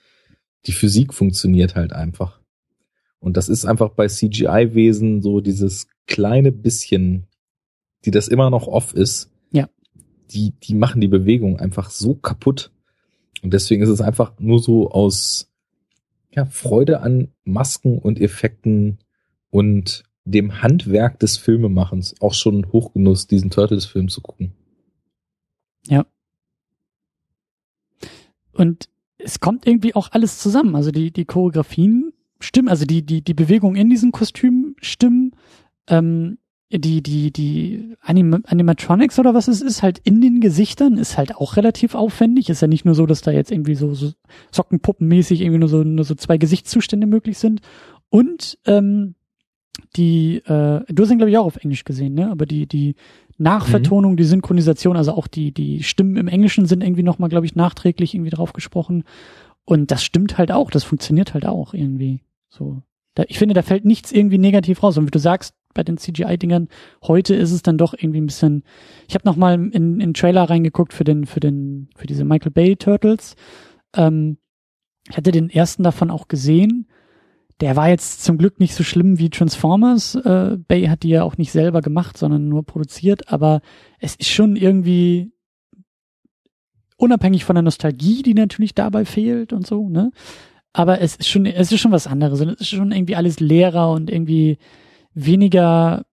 die Physik funktioniert halt einfach. Und das ist einfach bei CGI-Wesen so dieses kleine bisschen, die das immer noch off ist, die, die machen die Bewegung einfach so kaputt. Und deswegen ist es einfach nur so aus ja, Freude an Masken und Effekten und dem Handwerk des Filmemachens auch schon Hochgenuss, diesen Turtles-Film zu gucken. Ja. Und es kommt irgendwie auch alles zusammen. Also die, die Choreografien stimmen, also die, die, die Bewegung in diesem Kostüm stimmen. Ähm, die, die, die Anim Animatronics oder was es ist, halt in den Gesichtern ist halt auch relativ aufwendig. Ist ja nicht nur so, dass da jetzt irgendwie so, so Sockenpuppenmäßig irgendwie nur so, nur so zwei Gesichtszustände möglich sind. Und ähm, die, äh, du hast ihn glaube ich auch auf Englisch gesehen, ne? Aber die, die Nachvertonung, mhm. die Synchronisation, also auch die, die Stimmen im Englischen sind irgendwie nochmal, glaube ich, nachträglich irgendwie drauf gesprochen. Und das stimmt halt auch, das funktioniert halt auch irgendwie. So. Da, ich finde, da fällt nichts irgendwie negativ raus. Und wie du sagst, bei den CGI-Dingern. Heute ist es dann doch irgendwie ein bisschen. Ich habe noch mal in, in den Trailer reingeguckt für den für den für diese Michael Bay Turtles. Ähm, ich hatte den ersten davon auch gesehen. Der war jetzt zum Glück nicht so schlimm wie Transformers. Äh, Bay hat die ja auch nicht selber gemacht, sondern nur produziert. Aber es ist schon irgendwie unabhängig von der Nostalgie, die natürlich dabei fehlt und so. Ne? Aber es ist schon es ist schon was anderes. Und es ist schon irgendwie alles leerer und irgendwie weniger,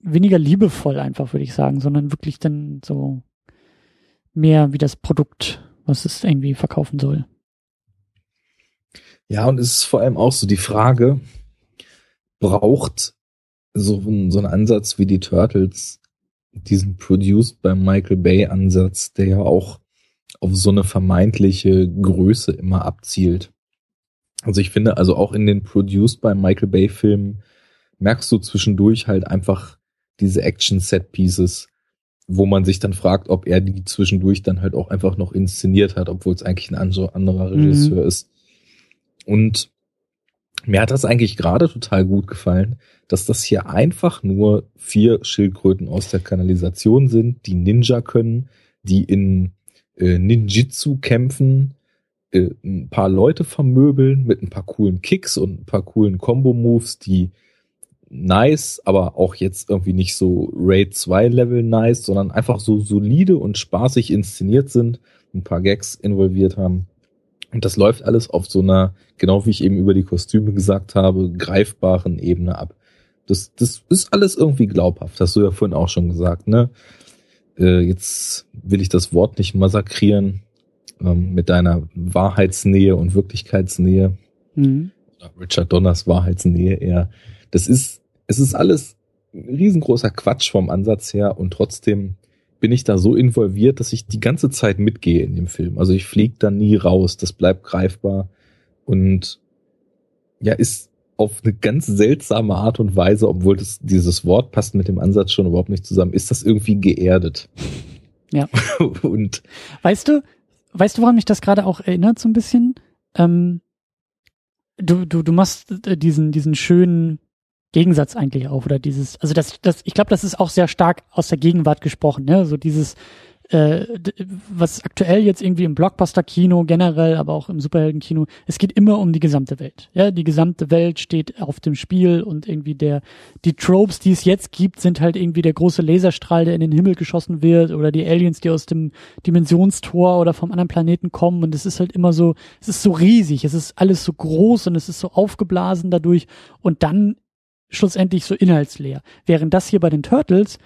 weniger liebevoll einfach, würde ich sagen, sondern wirklich dann so mehr wie das Produkt, was es irgendwie verkaufen soll. Ja, und es ist vor allem auch so die Frage, braucht so ein, so ein Ansatz wie die Turtles diesen Produced by Michael Bay Ansatz, der ja auch auf so eine vermeintliche Größe immer abzielt. Also ich finde also auch in den Produced by Michael Bay Filmen merkst du zwischendurch halt einfach diese Action-Set-Pieces, wo man sich dann fragt, ob er die zwischendurch dann halt auch einfach noch inszeniert hat, obwohl es eigentlich ein anderer Regisseur mhm. ist. Und mir hat das eigentlich gerade total gut gefallen, dass das hier einfach nur vier Schildkröten aus der Kanalisation sind, die Ninja können, die in äh, Ninjitsu kämpfen, äh, ein paar Leute vermöbeln mit ein paar coolen Kicks und ein paar coolen Combo-Moves, die nice, aber auch jetzt irgendwie nicht so Raid 2 Level nice, sondern einfach so solide und spaßig inszeniert sind, ein paar Gags involviert haben. Und das läuft alles auf so einer, genau wie ich eben über die Kostüme gesagt habe, greifbaren Ebene ab. Das, das ist alles irgendwie glaubhaft, hast du ja vorhin auch schon gesagt, ne? Äh, jetzt will ich das Wort nicht massakrieren ähm, mit deiner Wahrheitsnähe und Wirklichkeitsnähe. Mhm. Richard Donners Wahrheitsnähe eher. Das ist es ist alles ein riesengroßer Quatsch vom Ansatz her und trotzdem bin ich da so involviert, dass ich die ganze Zeit mitgehe in dem Film. Also ich fliege da nie raus, das bleibt greifbar und ja, ist auf eine ganz seltsame Art und Weise, obwohl das, dieses Wort passt mit dem Ansatz schon überhaupt nicht zusammen, ist das irgendwie geerdet. Ja. und weißt du, weißt du, woran mich das gerade auch erinnert so ein bisschen? Ähm, du, du, du machst äh, diesen, diesen schönen Gegensatz eigentlich auf oder dieses, also das, das, ich glaube, das ist auch sehr stark aus der Gegenwart gesprochen, ne? So dieses äh, was aktuell jetzt irgendwie im Blockbuster-Kino generell, aber auch im Superhelden-Kino, es geht immer um die gesamte Welt. Ja, die gesamte Welt steht auf dem Spiel und irgendwie der, die Tropes, die es jetzt gibt, sind halt irgendwie der große Laserstrahl, der in den Himmel geschossen wird oder die Aliens, die aus dem Dimensionstor oder vom anderen Planeten kommen und es ist halt immer so, es ist so riesig, es ist alles so groß und es ist so aufgeblasen dadurch und dann schlussendlich so inhaltsleer. Während das hier bei den Turtles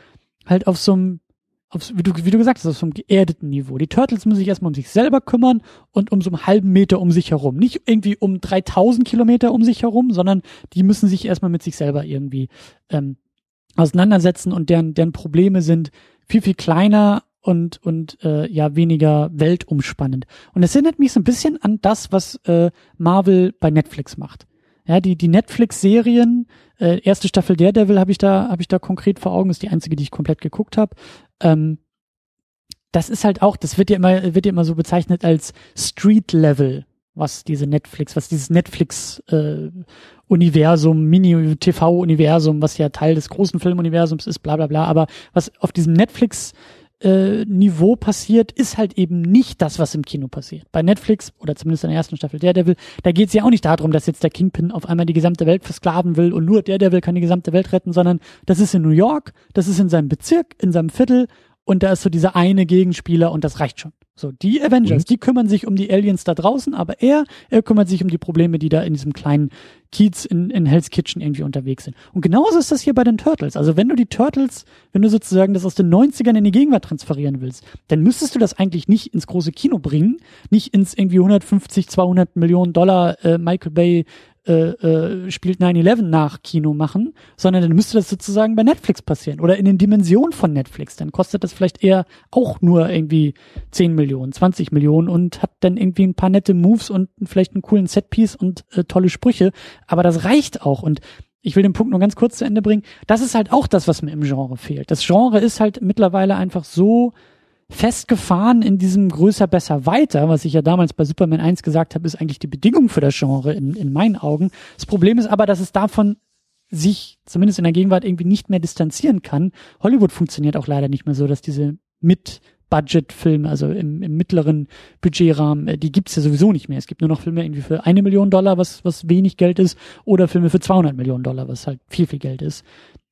halt auf so einem auf, wie, du, wie du gesagt hast, auf so einem geerdeten Niveau. Die Turtles müssen sich erstmal um sich selber kümmern und um so einen halben Meter um sich herum. Nicht irgendwie um 3000 Kilometer um sich herum, sondern die müssen sich erstmal mit sich selber irgendwie ähm, auseinandersetzen und deren, deren Probleme sind viel, viel kleiner und, und äh, ja weniger weltumspannend. Und es erinnert mich so ein bisschen an das, was äh, Marvel bei Netflix macht. Ja, die, die Netflix-Serien, äh, erste Staffel Daredevil habe ich da, habe ich da konkret vor Augen, ist die einzige, die ich komplett geguckt habe. Ähm, das ist halt auch, das wird ja immer, wird ja immer so bezeichnet als Street Level, was diese Netflix, was dieses Netflix äh, Universum, Mini-TV-Universum, was ja Teil des großen Filmuniversums ist, bla bla bla, aber was auf diesem Netflix äh, Niveau passiert, ist halt eben nicht das, was im Kino passiert. Bei Netflix oder zumindest in der ersten Staffel Daredevil, da geht es ja auch nicht darum, dass jetzt der Kingpin auf einmal die gesamte Welt versklaven will und nur Daredevil kann die gesamte Welt retten, sondern das ist in New York, das ist in seinem Bezirk, in seinem Viertel und da ist so dieser eine Gegenspieler und das reicht schon. So, die Avengers, mhm. die kümmern sich um die Aliens da draußen, aber er, er kümmert sich um die Probleme, die da in diesem kleinen Kiez in, in Hell's Kitchen irgendwie unterwegs sind. Und genauso ist das hier bei den Turtles. Also wenn du die Turtles, wenn du sozusagen das aus den 90ern in die Gegenwart transferieren willst, dann müsstest du das eigentlich nicht ins große Kino bringen, nicht ins irgendwie 150, 200 Millionen Dollar äh, Michael Bay äh, äh, spielt 9-11 nach Kino machen, sondern dann müsste das sozusagen bei Netflix passieren oder in den Dimensionen von Netflix. Dann kostet das vielleicht eher auch nur irgendwie 10 Millionen, 20 Millionen und hat dann irgendwie ein paar nette Moves und vielleicht einen coolen Setpiece und äh, tolle Sprüche. Aber das reicht auch und ich will den Punkt nur ganz kurz zu Ende bringen. Das ist halt auch das, was mir im Genre fehlt. Das Genre ist halt mittlerweile einfach so festgefahren in diesem größer, besser, weiter, was ich ja damals bei Superman 1 gesagt habe, ist eigentlich die Bedingung für das Genre in, in meinen Augen. Das Problem ist aber, dass es davon sich zumindest in der Gegenwart irgendwie nicht mehr distanzieren kann. Hollywood funktioniert auch leider nicht mehr so, dass diese mit Budget-Filme, also im, im mittleren Budgetrahmen, äh, die gibt's ja sowieso nicht mehr. Es gibt nur noch Filme irgendwie für eine Million Dollar, was, was wenig Geld ist, oder Filme für 200 Millionen Dollar, was halt viel, viel Geld ist.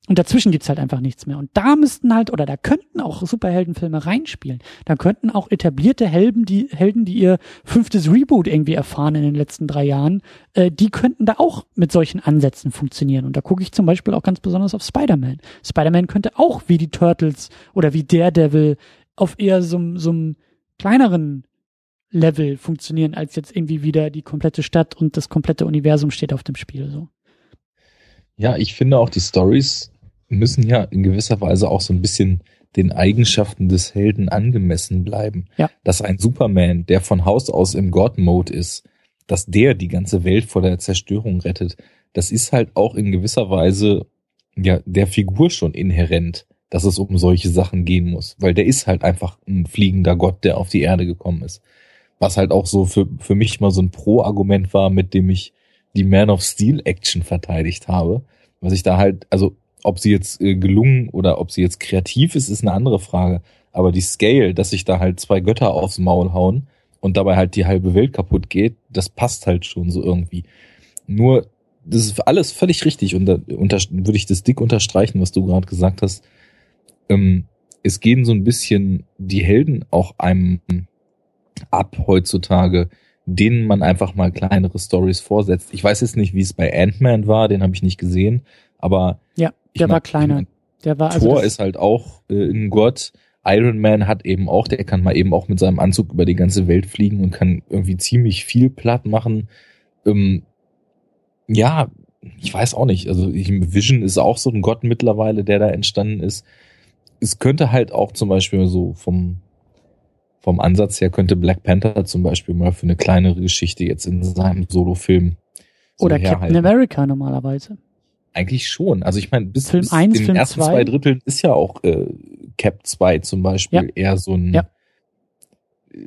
Und dazwischen gibt's halt einfach nichts mehr. Und da müssten halt, oder da könnten auch Superheldenfilme reinspielen. Da könnten auch etablierte Helden, die Helden, die ihr fünftes Reboot irgendwie erfahren in den letzten drei Jahren, äh, die könnten da auch mit solchen Ansätzen funktionieren. Und da gucke ich zum Beispiel auch ganz besonders auf Spider-Man. Spider-Man könnte auch wie die Turtles oder wie Daredevil auf eher so, so einem kleineren Level funktionieren, als jetzt irgendwie wieder die komplette Stadt und das komplette Universum steht auf dem Spiel. So. Ja, ich finde auch die Stories müssen ja in gewisser Weise auch so ein bisschen den Eigenschaften des Helden angemessen bleiben. Ja. Dass ein Superman, der von Haus aus im God-Mode ist, dass der die ganze Welt vor der Zerstörung rettet, das ist halt auch in gewisser Weise ja der Figur schon inhärent, dass es um solche Sachen gehen muss, weil der ist halt einfach ein fliegender Gott, der auf die Erde gekommen ist. Was halt auch so für, für mich mal so ein Pro-Argument war, mit dem ich die Man of Steel Action verteidigt habe. Was ich da halt, also ob sie jetzt äh, gelungen oder ob sie jetzt kreativ ist, ist eine andere Frage. Aber die Scale, dass sich da halt zwei Götter aufs Maul hauen und dabei halt die halbe Welt kaputt geht, das passt halt schon so irgendwie. Nur, das ist alles völlig richtig und da unter, würde ich das dick unterstreichen, was du gerade gesagt hast. Ähm, es gehen so ein bisschen die Helden auch einem ab heutzutage, denen man einfach mal kleinere Stories vorsetzt. Ich weiß jetzt nicht, wie es bei Ant-Man war, den habe ich nicht gesehen, aber ja. Der war kleiner. der war also Thor ist halt auch äh, ein Gott. Iron Man hat eben auch, der kann mal eben auch mit seinem Anzug über die ganze Welt fliegen und kann irgendwie ziemlich viel platt machen. Ähm, ja, ich weiß auch nicht. Also Vision ist auch so ein Gott mittlerweile, der da entstanden ist. Es könnte halt auch zum Beispiel so vom vom Ansatz her könnte Black Panther zum Beispiel mal für eine kleinere Geschichte jetzt in seinem Solo-Film so oder herhalten. Captain America normalerweise. Eigentlich schon. Also ich meine, bis, Film bis 1, den Film ersten 2. zwei Dritteln ist ja auch äh, Cap 2 zum Beispiel Ja. eher so ein Ja.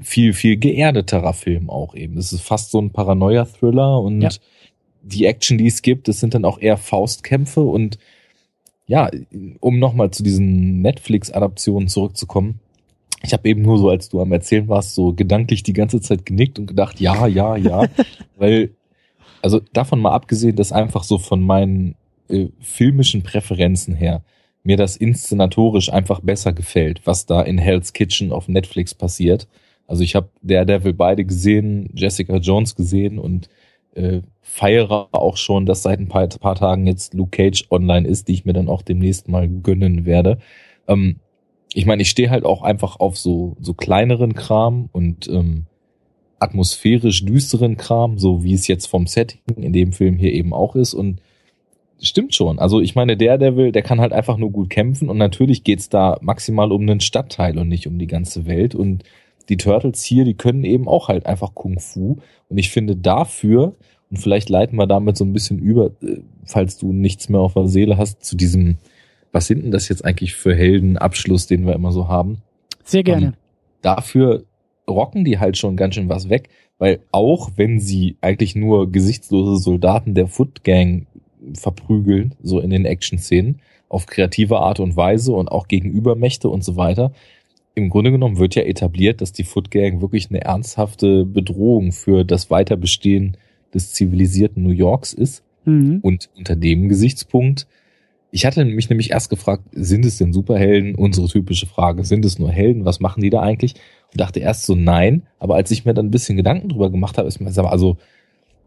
viel, viel geerdeterer Film auch eben. Es ist fast so ein Paranoia-Thriller und Ja. die Action, die es gibt, das sind dann auch eher Faustkämpfe und ja, um nochmal zu diesen Netflix-Adaptionen zurückzukommen, ich habe eben nur so, als du am Erzählen warst, so gedanklich die ganze Zeit genickt und gedacht, ja, ja, ja, weil, also davon mal abgesehen, dass einfach so von meinen äh, filmischen Präferenzen her mir das inszenatorisch einfach besser gefällt, was da in Hell's Kitchen auf Netflix passiert. Also ich habe Daredevil beide gesehen, Jessica Jones gesehen und äh, feiere auch schon, dass seit ein paar, paar Tagen jetzt Luke Cage online ist, die ich mir dann auch demnächst mal gönnen werde. Ähm, ich meine, ich stehe halt auch einfach auf so, so kleineren Kram und ähm, atmosphärisch düsteren Kram, so wie es jetzt vom Setting in dem Film hier eben auch ist. Und stimmt schon. Also ich meine, der Devil, der kann halt einfach nur gut kämpfen und natürlich geht's da maximal um einen Stadtteil und nicht um die ganze Welt. Und die Turtles hier, die können eben auch halt einfach Kung Fu. Und ich finde dafür, und vielleicht leiten wir damit so ein bisschen über, äh, falls du nichts mehr auf der Seele hast, zu diesem, was sind denn das jetzt eigentlich für Heldenabschluss, den wir immer so haben? Sehr gerne. Und dafür rocken die halt schon ganz schön was weg, weil auch wenn sie eigentlich nur gesichtslose Soldaten der Foot Gang verprügeln, so in den Action-Szenen, auf kreative Art und Weise und auch gegen Übermächte und so weiter, im Grunde genommen wird ja etabliert, dass die Foot Gang wirklich eine ernsthafte Bedrohung für das Weiterbestehen des zivilisierten New Yorks ist. Mhm. Und unter dem Gesichtspunkt, ich hatte mich nämlich erst gefragt, sind es denn Superhelden? Unsere typische Frage, sind es nur Helden? Was machen die da eigentlich? Und dachte erst so nein, aber als ich mir dann ein bisschen Gedanken drüber gemacht habe, ist mir also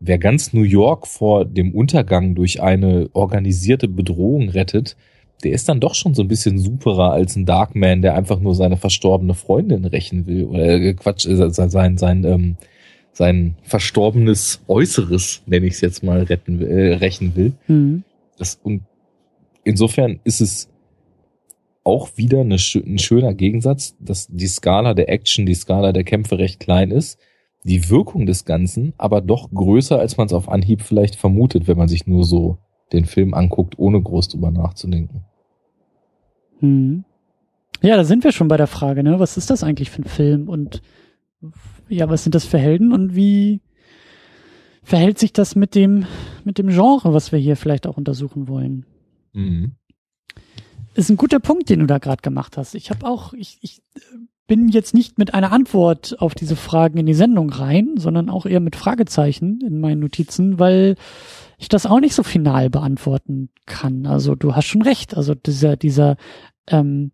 wer ganz New York vor dem Untergang durch eine organisierte Bedrohung rettet, der ist dann doch schon so ein bisschen superer als ein Darkman, der einfach nur seine verstorbene Freundin rächen will oder äh, Quatsch, äh, sein sein ähm, sein verstorbenes Äußeres, nenne ich es jetzt mal, retten äh, rächen will. Mhm. Das und insofern ist es auch wieder eine, ein schöner Gegensatz, dass die Skala der Action, die Skala der Kämpfe recht klein ist, die Wirkung des Ganzen aber doch größer, als man es auf Anhieb vielleicht vermutet, wenn man sich nur so den Film anguckt, ohne groß drüber nachzudenken. Hm. Ja, da sind wir schon bei der Frage, ne? Was ist das eigentlich für ein Film und ja, was sind das für Helden und wie verhält sich das mit dem mit dem Genre, was wir hier vielleicht auch untersuchen wollen? Mhm. Ist ein guter Punkt, den du da gerade gemacht hast. Ich habe auch, ich, ich bin jetzt nicht mit einer Antwort auf diese Fragen in die Sendung rein, sondern auch eher mit Fragezeichen in meinen Notizen, weil ich das auch nicht so final beantworten kann. Also du hast schon recht. Also dieser, dieser, ähm,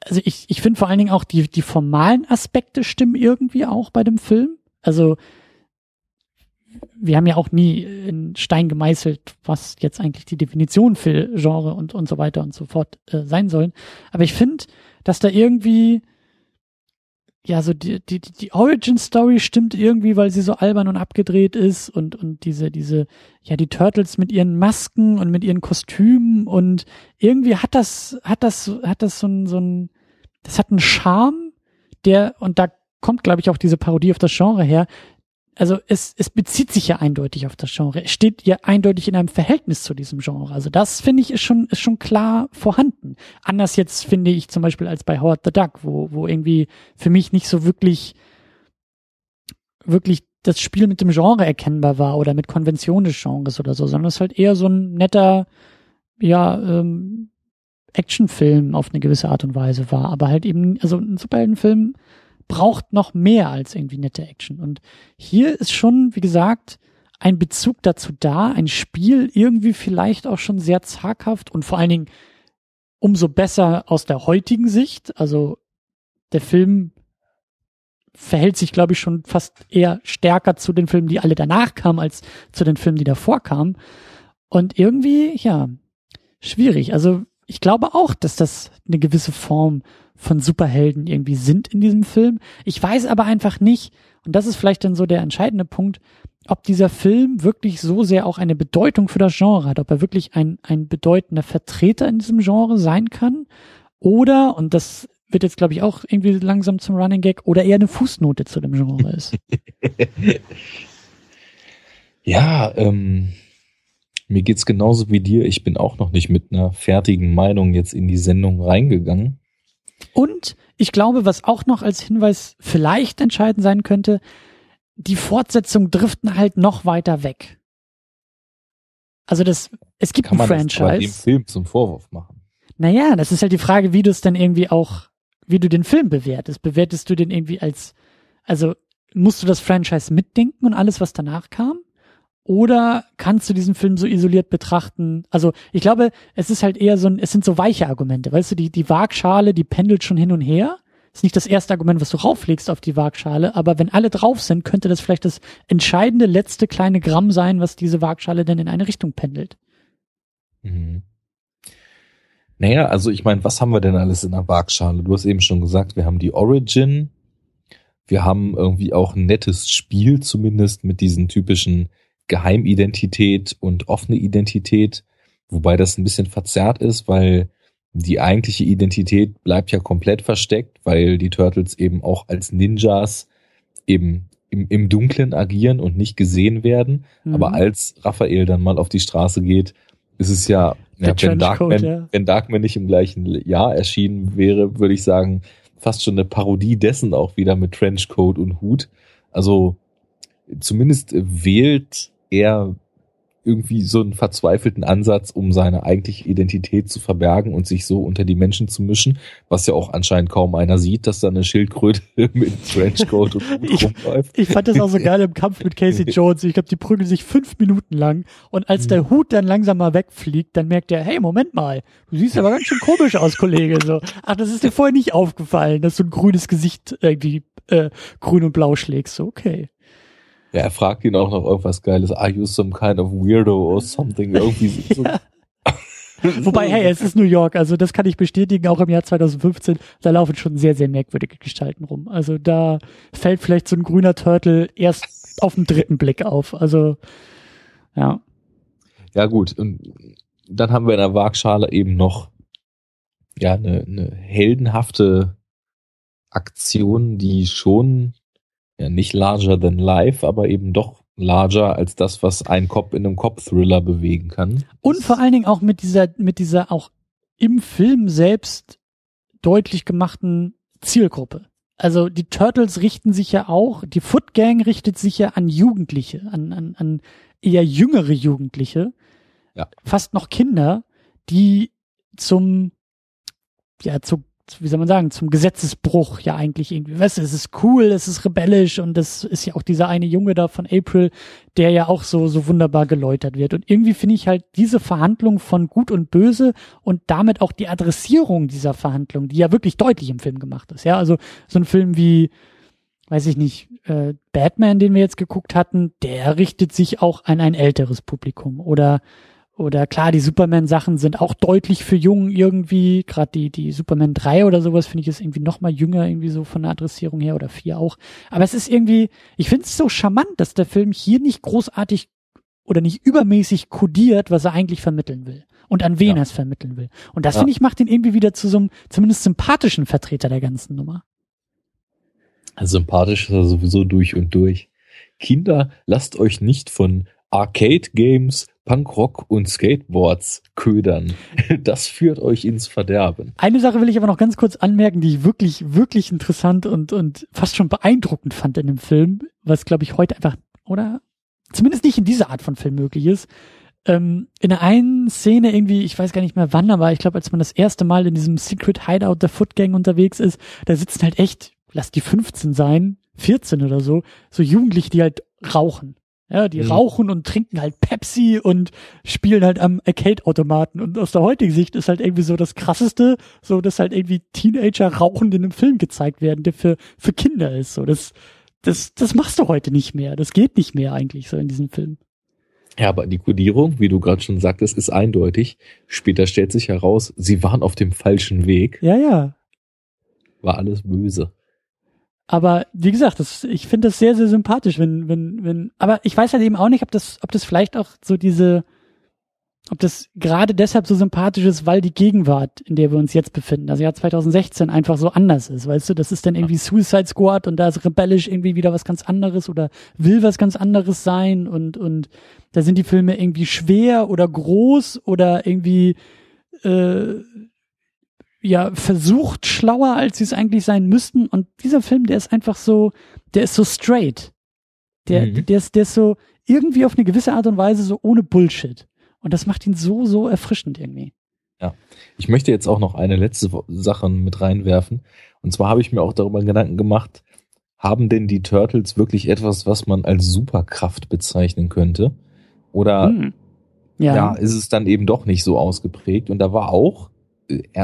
also ich, ich finde vor allen Dingen auch die, die formalen Aspekte stimmen irgendwie auch bei dem Film. Also wir haben ja auch nie in Stein gemeißelt, was jetzt eigentlich die Definition für Genre und, und so weiter und so fort äh, sein sollen. Aber ich finde, dass da irgendwie ja, so die, die, die Origin Story stimmt irgendwie, weil sie so albern und abgedreht ist und, und diese, diese, ja, die Turtles mit ihren Masken und mit ihren Kostümen und irgendwie hat das, hat das, hat das so ein, so ein, das hat einen Charme, der, und da kommt, glaube ich, auch diese Parodie auf das Genre her, also es, es bezieht sich ja eindeutig auf das Genre. Es steht ja eindeutig in einem Verhältnis zu diesem Genre. Also das finde ich ist schon, ist schon klar vorhanden. Anders jetzt finde ich zum Beispiel als bei Howard the Duck, wo, wo irgendwie für mich nicht so wirklich, wirklich das Spiel mit dem Genre erkennbar war oder mit Konvention des Genres oder so, sondern es halt eher so ein netter, ja, ähm, Actionfilm auf eine gewisse Art und Weise war. Aber halt eben, also ein Superheldenfilm braucht noch mehr als irgendwie nette Action. Und hier ist schon, wie gesagt, ein Bezug dazu da, ein Spiel irgendwie vielleicht auch schon sehr zaghaft und vor allen Dingen umso besser aus der heutigen Sicht. Also der Film verhält sich, glaube ich, schon fast eher stärker zu den Filmen, die alle danach kamen, als zu den Filmen, die davor kamen. Und irgendwie, ja, schwierig. Also ich glaube auch, dass das eine gewisse Form von Superhelden irgendwie sind in diesem Film. Ich weiß aber einfach nicht, und das ist vielleicht dann so der entscheidende Punkt, ob dieser Film wirklich so sehr auch eine Bedeutung für das Genre hat, ob er wirklich ein, ein bedeutender Vertreter in diesem Genre sein kann oder, und das wird jetzt glaube ich auch irgendwie langsam zum Running Gag, oder eher eine Fußnote zu dem Genre ist. ja, ähm, mir geht's genauso wie dir. Ich bin auch noch nicht mit einer fertigen Meinung jetzt in die Sendung reingegangen. Und ich glaube, was auch noch als Hinweis vielleicht entscheidend sein könnte, die Fortsetzungen driften halt noch weiter weg. Also das, es gibt Kann ein man Franchise. Das dem Film zum Vorwurf machen. Naja, das ist halt die Frage, wie du es dann irgendwie auch wie du den Film bewertest. Bewertest du den irgendwie als, also musst du das Franchise mitdenken und alles, was danach kam? Oder kannst du diesen Film so isoliert betrachten? Also ich glaube, es ist halt eher so ein, es sind so weiche Argumente, weißt du, die, die Waagschale, die pendelt schon hin und her. Ist nicht das erste Argument, was du rauflegst auf die Waagschale, aber wenn alle drauf sind, könnte das vielleicht das entscheidende letzte kleine Gramm sein, was diese Waagschale denn in eine Richtung pendelt. Mhm. Naja, also ich meine, was haben wir denn alles in der Waagschale? Du hast eben schon gesagt, wir haben die Origin, wir haben irgendwie auch ein nettes Spiel, zumindest mit diesen typischen Geheimidentität und offene Identität, wobei das ein bisschen verzerrt ist, weil die eigentliche Identität bleibt ja komplett versteckt, weil die Turtles eben auch als Ninjas eben im, im Dunklen agieren und nicht gesehen werden. Mhm. Aber als Raphael dann mal auf die Straße geht, ist es ja, ja wenn, Darkman, ja. wenn Darkman nicht im gleichen Jahr erschienen wäre, würde ich sagen, fast schon eine Parodie dessen auch wieder mit Trenchcoat und Hut. Also zumindest wählt er irgendwie so einen verzweifelten Ansatz, um seine eigentliche Identität zu verbergen und sich so unter die Menschen zu mischen, was ja auch anscheinend kaum einer sieht, dass da eine Schildkröte mit Trenchcoat und Hut rumläuft. Ich fand das auch so geil im Kampf mit Casey Jones. Ich glaube, die prügeln sich fünf Minuten lang und als der Hut dann langsam mal wegfliegt, dann merkt er, hey, Moment mal, du siehst aber ganz schön komisch aus, Kollege. So, ach, das ist dir vorher nicht aufgefallen, dass du ein grünes Gesicht irgendwie äh, grün und blau schlägst. So, okay. Ja, er fragt ihn auch noch irgendwas Geiles. Are you some kind of weirdo or something? Irgendwie so. ja. Wobei, hey, es ist New York, also das kann ich bestätigen, auch im Jahr 2015, da laufen schon sehr, sehr merkwürdige Gestalten rum. Also da fällt vielleicht so ein grüner Turtle erst auf den dritten Blick auf. Also, ja. Ja, gut. Und dann haben wir in der Waagschale eben noch, ja, eine, eine heldenhafte Aktion, die schon ja nicht larger than life, aber eben doch larger als das, was ein Cop in einem Cop-Thriller bewegen kann. Und vor allen Dingen auch mit dieser, mit dieser auch im Film selbst deutlich gemachten Zielgruppe. Also die Turtles richten sich ja auch, die Foot Gang richtet sich ja an Jugendliche, an, an, an eher jüngere Jugendliche, ja. fast noch Kinder, die zum, ja, zu wie soll man sagen, zum Gesetzesbruch ja eigentlich irgendwie. Weißt du, es ist cool, es ist rebellisch und das ist ja auch dieser eine Junge da von April, der ja auch so, so wunderbar geläutert wird. Und irgendwie finde ich halt diese Verhandlung von Gut und Böse und damit auch die Adressierung dieser Verhandlung, die ja wirklich deutlich im Film gemacht ist. Ja, also so ein Film wie, weiß ich nicht, äh, Batman, den wir jetzt geguckt hatten, der richtet sich auch an ein älteres Publikum. Oder oder klar, die Superman-Sachen sind auch deutlich für jung irgendwie. Gerade die, die Superman 3 oder sowas finde ich ist irgendwie noch mal jünger, irgendwie so von der Adressierung her oder 4 auch. Aber es ist irgendwie, ich finde es so charmant, dass der Film hier nicht großartig oder nicht übermäßig kodiert, was er eigentlich vermitteln will. Und an wen ja. er es vermitteln will. Und das ja. finde ich macht ihn irgendwie wieder zu so einem zumindest sympathischen Vertreter der ganzen Nummer. Sympathisch ist er sowieso durch und durch. Kinder, lasst euch nicht von Arcade Games, Punkrock und Skateboards ködern. Das führt euch ins Verderben. Eine Sache will ich aber noch ganz kurz anmerken, die ich wirklich, wirklich interessant und, und fast schon beeindruckend fand in dem Film, was glaube ich heute einfach, oder zumindest nicht in dieser Art von Film möglich ist. Ähm, in der einen Szene irgendwie, ich weiß gar nicht mehr wann, aber ich glaube, als man das erste Mal in diesem Secret Hideout der Foot Gang unterwegs ist, da sitzen halt echt, lass die 15 sein, 14 oder so, so Jugendliche, die halt rauchen. Ja, die mhm. rauchen und trinken halt Pepsi und spielen halt am Arcade-Automaten. Und aus der heutigen Sicht ist halt irgendwie so das krasseste, so dass halt irgendwie Teenager rauchend in einem Film gezeigt werden, der für, für Kinder ist. So, das, das, das machst du heute nicht mehr. Das geht nicht mehr eigentlich so in diesem Film. Ja, aber die Kodierung, wie du gerade schon sagtest, ist eindeutig. Später stellt sich heraus, sie waren auf dem falschen Weg. Ja, ja. War alles böse. Aber wie gesagt, das, ich finde das sehr, sehr sympathisch, wenn, wenn, wenn, aber ich weiß halt eben auch nicht, ob das, ob das vielleicht auch so diese, ob das gerade deshalb so sympathisch ist, weil die Gegenwart, in der wir uns jetzt befinden, das Jahr 2016 einfach so anders ist, weißt du, das ist dann irgendwie Suicide Squad und da ist rebellisch irgendwie wieder was ganz anderes oder will was ganz anderes sein und, und da sind die Filme irgendwie schwer oder groß oder irgendwie, äh, ja versucht schlauer, als sie es eigentlich sein müssten. Und dieser Film, der ist einfach so, der ist so straight. Der, mhm. der, ist, der ist so irgendwie auf eine gewisse Art und Weise so ohne Bullshit. Und das macht ihn so, so erfrischend irgendwie. Ja. Ich möchte jetzt auch noch eine letzte Sache mit reinwerfen. Und zwar habe ich mir auch darüber Gedanken gemacht, haben denn die Turtles wirklich etwas, was man als Superkraft bezeichnen könnte? Oder hm. ja. ja, ist es dann eben doch nicht so ausgeprägt? Und da war auch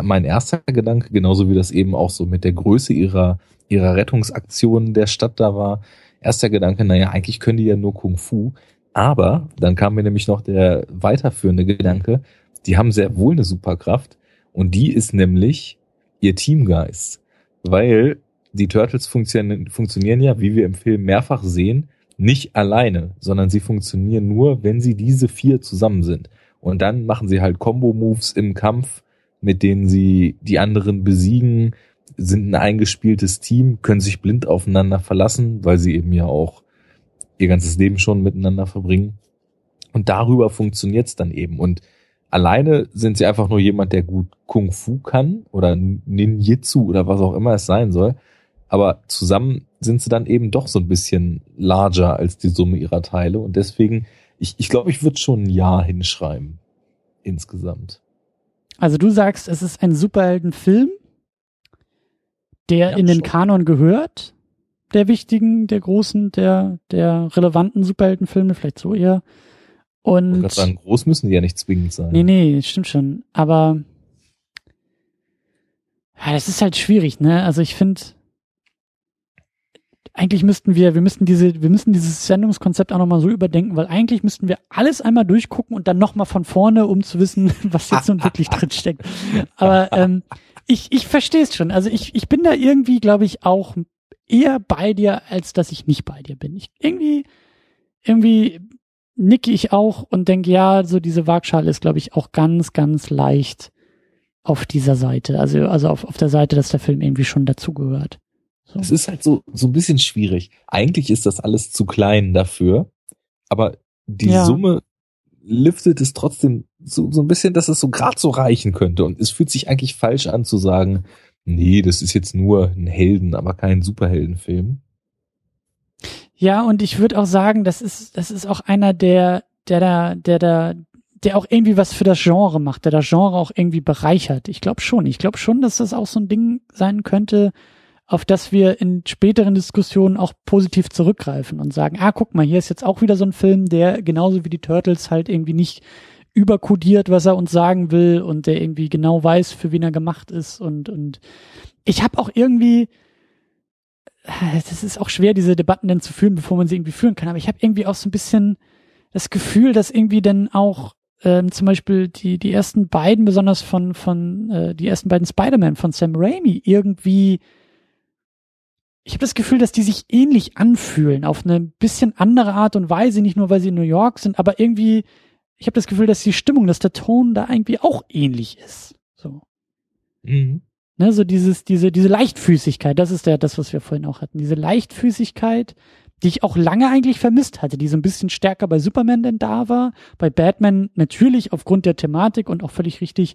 mein erster Gedanke, genauso wie das eben auch so mit der Größe ihrer, ihrer Rettungsaktionen der Stadt da war, erster Gedanke, naja, eigentlich können die ja nur Kung Fu. Aber dann kam mir nämlich noch der weiterführende Gedanke, die haben sehr wohl eine Superkraft und die ist nämlich ihr Teamgeist. Weil die Turtles funktionieren, funktionieren ja, wie wir im Film mehrfach sehen, nicht alleine, sondern sie funktionieren nur, wenn sie diese vier zusammen sind. Und dann machen sie halt Combo-Moves im Kampf, mit denen sie die anderen besiegen, sind ein eingespieltes Team, können sich blind aufeinander verlassen, weil sie eben ja auch ihr ganzes Leben schon miteinander verbringen. Und darüber funktioniert's dann eben. Und alleine sind sie einfach nur jemand, der gut Kung Fu kann oder Ninjitsu oder was auch immer es sein soll. Aber zusammen sind sie dann eben doch so ein bisschen larger als die Summe ihrer Teile. Und deswegen, ich, ich glaube, ich würde schon ein Ja hinschreiben. Insgesamt. Also du sagst, es ist ein Superheldenfilm, der ja, in den schon. Kanon gehört, der wichtigen, der großen, der, der relevanten Superheldenfilme, vielleicht so eher. Und ich sagen, groß müssen die ja nicht zwingend sein. Nee, nee, stimmt schon. Aber ja, das ist halt schwierig, ne? Also ich finde, eigentlich müssten wir, wir müssten diese, wir müssen dieses Sendungskonzept auch nochmal so überdenken, weil eigentlich müssten wir alles einmal durchgucken und dann nochmal von vorne, um zu wissen, was jetzt nun wirklich drin steckt. Aber ähm, ich, ich verstehe es schon. Also ich, ich bin da irgendwie, glaube ich, auch eher bei dir, als dass ich nicht bei dir bin. Ich irgendwie, irgendwie nicke ich auch und denke, ja, so diese Waagschale ist, glaube ich, auch ganz, ganz leicht auf dieser Seite. Also, also auf, auf der Seite, dass der Film irgendwie schon dazugehört. Es ist halt so, so ein bisschen schwierig. Eigentlich ist das alles zu klein dafür, aber die ja. Summe liftet es trotzdem so, so ein bisschen, dass es so gerade so reichen könnte. Und es fühlt sich eigentlich falsch an zu sagen, nee, das ist jetzt nur ein Helden, aber kein Superheldenfilm. Ja, und ich würde auch sagen, das ist, das ist auch einer, der, der da, der da, der auch irgendwie was für das Genre macht, der das Genre auch irgendwie bereichert. Ich glaube schon. Ich glaube schon, dass das auch so ein Ding sein könnte, auf das wir in späteren Diskussionen auch positiv zurückgreifen und sagen, ah, guck mal, hier ist jetzt auch wieder so ein Film, der genauso wie die Turtles halt irgendwie nicht überkodiert, was er uns sagen will und der irgendwie genau weiß, für wen er gemacht ist und und ich habe auch irgendwie das ist auch schwer, diese Debatten dann zu führen, bevor man sie irgendwie führen kann. Aber ich habe irgendwie auch so ein bisschen das Gefühl, dass irgendwie dann auch ähm, zum Beispiel die die ersten beiden, besonders von von äh, die ersten beiden Spider-Man von Sam Raimi irgendwie ich habe das Gefühl, dass die sich ähnlich anfühlen, auf eine bisschen andere Art und Weise, nicht nur weil sie in New York sind, aber irgendwie, ich habe das Gefühl, dass die Stimmung, dass der Ton da irgendwie auch ähnlich ist. So. Mhm. Ne, so dieses, diese, diese Leichtfüßigkeit, das ist ja das, was wir vorhin auch hatten. Diese Leichtfüßigkeit, die ich auch lange eigentlich vermisst hatte, die so ein bisschen stärker bei Superman denn da war, bei Batman natürlich aufgrund der Thematik und auch völlig richtig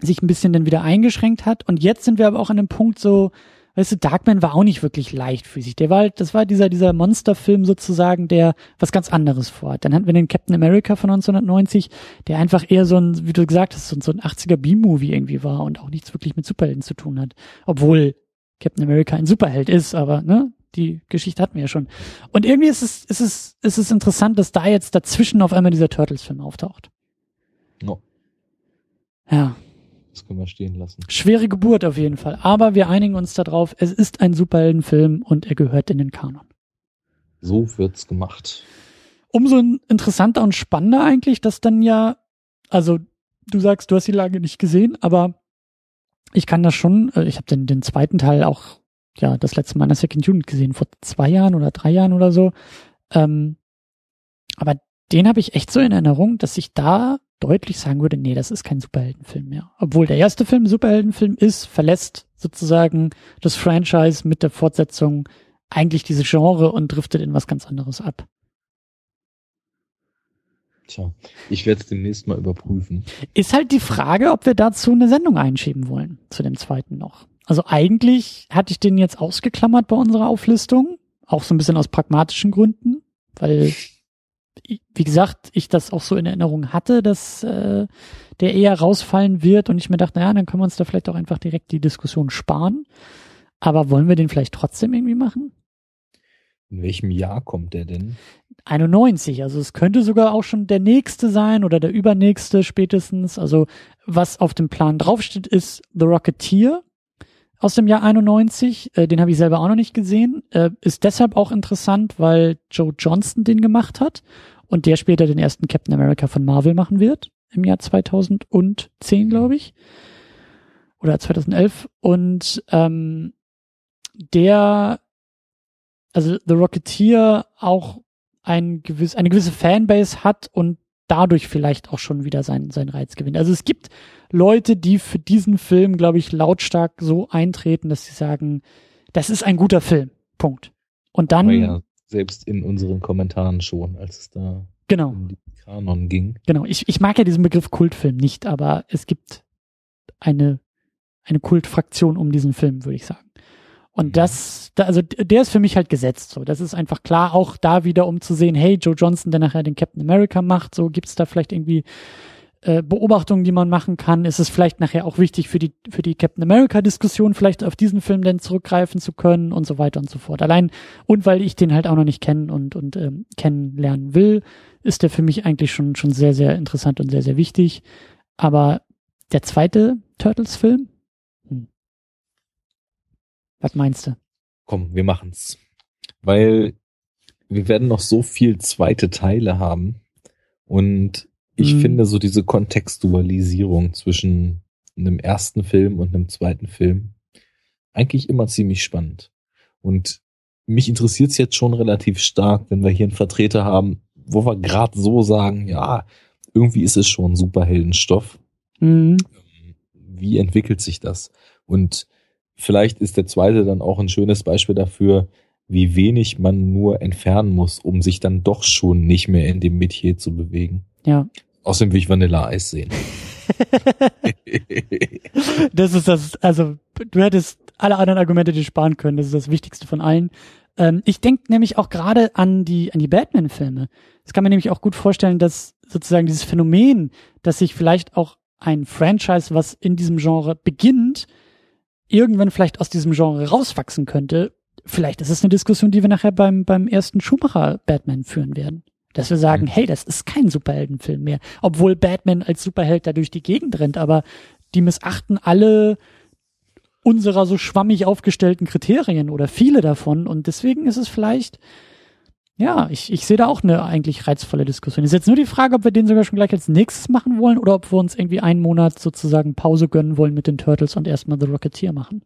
sich ein bisschen dann wieder eingeschränkt hat. Und jetzt sind wir aber auch an einem Punkt so, weißt du, Darkman war auch nicht wirklich leichtfüßig. Der war halt, das war dieser, dieser Monsterfilm sozusagen, der was ganz anderes vorhat. Dann hatten wir den Captain America von 1990, der einfach eher so ein, wie du gesagt hast, so ein 80er B-Movie irgendwie war und auch nichts wirklich mit Superhelden zu tun hat. Obwohl Captain America ein Superheld ist, aber, ne, die Geschichte hatten wir ja schon. Und irgendwie ist es, ist es, ist es interessant, dass da jetzt dazwischen auf einmal dieser Turtles-Film auftaucht. No. Ja. Das können wir stehen lassen. Schwere Geburt auf jeden Fall. Aber wir einigen uns darauf, es ist ein Superheldenfilm und er gehört in den Kanon. So wird's gemacht. Umso interessanter und spannender eigentlich, dass dann ja, also du sagst, du hast die Lage nicht gesehen, aber ich kann das schon, äh, ich habe den, den zweiten Teil auch, ja, das letzte Mal in der Second Unit gesehen, vor zwei Jahren oder drei Jahren oder so. Ähm, aber den habe ich echt so in Erinnerung, dass ich da deutlich sagen würde, nee, das ist kein Superheldenfilm mehr. Obwohl der erste Film Superheldenfilm ist, verlässt sozusagen das Franchise mit der Fortsetzung eigentlich diese Genre und driftet in was ganz anderes ab. Tja, ich werde es demnächst mal überprüfen. Ist halt die Frage, ob wir dazu eine Sendung einschieben wollen, zu dem zweiten noch. Also eigentlich hatte ich den jetzt ausgeklammert bei unserer Auflistung, auch so ein bisschen aus pragmatischen Gründen, weil wie gesagt, ich das auch so in Erinnerung hatte, dass äh, der eher rausfallen wird und ich mir dachte, naja, dann können wir uns da vielleicht auch einfach direkt die Diskussion sparen. Aber wollen wir den vielleicht trotzdem irgendwie machen? In welchem Jahr kommt der denn? 91, also es könnte sogar auch schon der nächste sein oder der übernächste spätestens. Also was auf dem Plan draufsteht, ist The Rocketeer aus dem Jahr 91. Äh, den habe ich selber auch noch nicht gesehen. Äh, ist deshalb auch interessant, weil Joe Johnston den gemacht hat und der später den ersten Captain America von Marvel machen wird im Jahr 2010, glaube ich. Oder 2011. Und ähm, der, also The Rocketeer auch ein gewiss, eine gewisse Fanbase hat und dadurch vielleicht auch schon wieder seinen, seinen Reiz gewinnt. Also es gibt Leute, die für diesen Film, glaube ich, lautstark so eintreten, dass sie sagen, das ist ein guter Film. Punkt. Und dann. Ja, selbst in unseren Kommentaren schon, als es da genau. um die Kanon ging. Genau. Ich, ich mag ja diesen Begriff Kultfilm nicht, aber es gibt eine, eine Kultfraktion um diesen Film, würde ich sagen. Und mhm. das, da, also der ist für mich halt gesetzt. So, das ist einfach klar, auch da wieder, um zu sehen, hey, Joe Johnson, der nachher den Captain America macht, so gibt's da vielleicht irgendwie äh, Beobachtungen, die man machen kann. Ist es vielleicht nachher auch wichtig für die für die Captain America Diskussion, vielleicht auf diesen Film dann zurückgreifen zu können und so weiter und so fort. Allein und weil ich den halt auch noch nicht kennen und und ähm, kennenlernen will, ist der für mich eigentlich schon schon sehr sehr interessant und sehr sehr wichtig. Aber der zweite Turtles Film, was meinst du? Komm, wir machen's. Weil wir werden noch so viel zweite Teile haben. Und ich mhm. finde so diese Kontextualisierung zwischen einem ersten Film und einem zweiten Film eigentlich immer ziemlich spannend. Und mich interessiert es jetzt schon relativ stark, wenn wir hier einen Vertreter haben, wo wir gerade so sagen, ja, irgendwie ist es schon Superheldenstoff. Mhm. Wie entwickelt sich das? Und vielleicht ist der zweite dann auch ein schönes Beispiel dafür, wie wenig man nur entfernen muss, um sich dann doch schon nicht mehr in dem Metier zu bewegen. Ja. Außerdem will ich Vanilla-Eis sehen. das ist das, also du hättest alle anderen Argumente dir sparen können. Das ist das Wichtigste von allen. Ähm, ich denke nämlich auch gerade an die an die Batman-Filme. Das kann man nämlich auch gut vorstellen, dass sozusagen dieses Phänomen, dass sich vielleicht auch ein Franchise, was in diesem Genre beginnt, irgendwann vielleicht aus diesem Genre rauswachsen könnte, vielleicht ist es eine Diskussion, die wir nachher beim, beim ersten Schumacher Batman führen werden. Dass wir sagen, mhm. hey, das ist kein Superheldenfilm mehr. Obwohl Batman als Superheld da durch die Gegend rennt, aber die missachten alle unserer so schwammig aufgestellten Kriterien oder viele davon und deswegen ist es vielleicht ja, ich, ich sehe da auch eine eigentlich reizvolle Diskussion. Ist jetzt nur die Frage, ob wir den sogar schon gleich als nächstes machen wollen oder ob wir uns irgendwie einen Monat sozusagen Pause gönnen wollen mit den Turtles und erstmal The Rocketeer machen.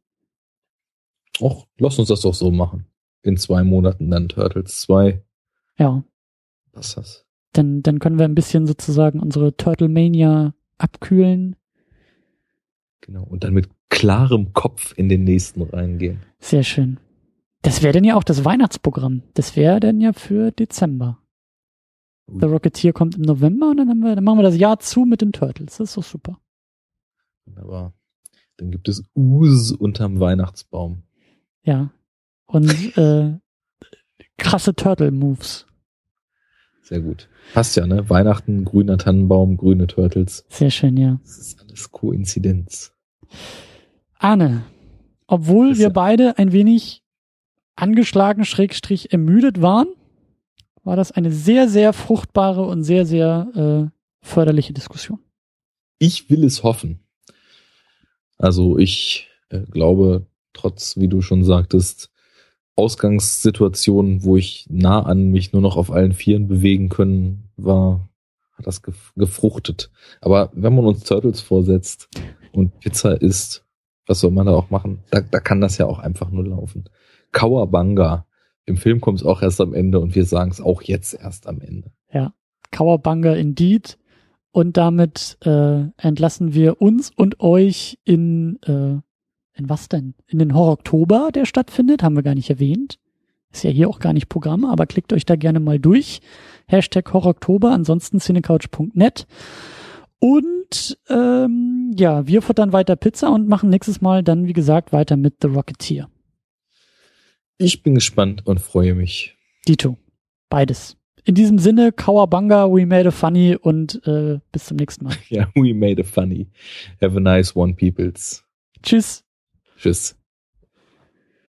Och, lass uns das doch so machen. In zwei Monaten dann Turtles 2. Ja. Was ist das? Dann, dann können wir ein bisschen sozusagen unsere Turtle Mania abkühlen. Genau. Und dann mit klarem Kopf in den nächsten reingehen. Sehr schön. Das wäre dann ja auch das Weihnachtsprogramm. Das wäre dann ja für Dezember. The Rocketeer kommt im November und dann, haben wir, dann machen wir das Jahr zu mit den Turtles. Das ist doch super. Aber dann gibt es Us unterm Weihnachtsbaum. Ja. Und äh, krasse Turtle-Moves. Sehr gut. Passt ja, ne? Weihnachten, grüner Tannenbaum, grüne Turtles. Sehr schön, ja. Das ist alles Koinzidenz. Arne, obwohl wir beide ein wenig angeschlagen, schrägstrich ermüdet waren, war das eine sehr, sehr fruchtbare und sehr, sehr äh, förderliche Diskussion. Ich will es hoffen. Also ich äh, glaube, trotz, wie du schon sagtest, Ausgangssituationen, wo ich nah an mich nur noch auf allen Vieren bewegen können, war, hat das gefruchtet. Aber wenn man uns Turtles vorsetzt und Pizza isst, was soll man da auch machen? Da, da kann das ja auch einfach nur laufen. Kawabanga. Im Film kommt es auch erst am Ende und wir sagen es auch jetzt erst am Ende. Ja, Kawabanga indeed. Und damit äh, entlassen wir uns und euch in, äh, in was denn? In den Horror-Oktober, der stattfindet, haben wir gar nicht erwähnt. Ist ja hier auch gar nicht Programm, aber klickt euch da gerne mal durch. Hashtag Horror-Oktober, ansonsten cinecouch.net. Und ähm, ja, wir futtern weiter Pizza und machen nächstes Mal dann, wie gesagt, weiter mit The Rocketeer. Ich bin gespannt und freue mich. Dito. Beides. In diesem Sinne, Kawabanga, we made a funny und äh, bis zum nächsten Mal. Ja, we made a funny. Have a nice one, peoples. Tschüss. Tschüss.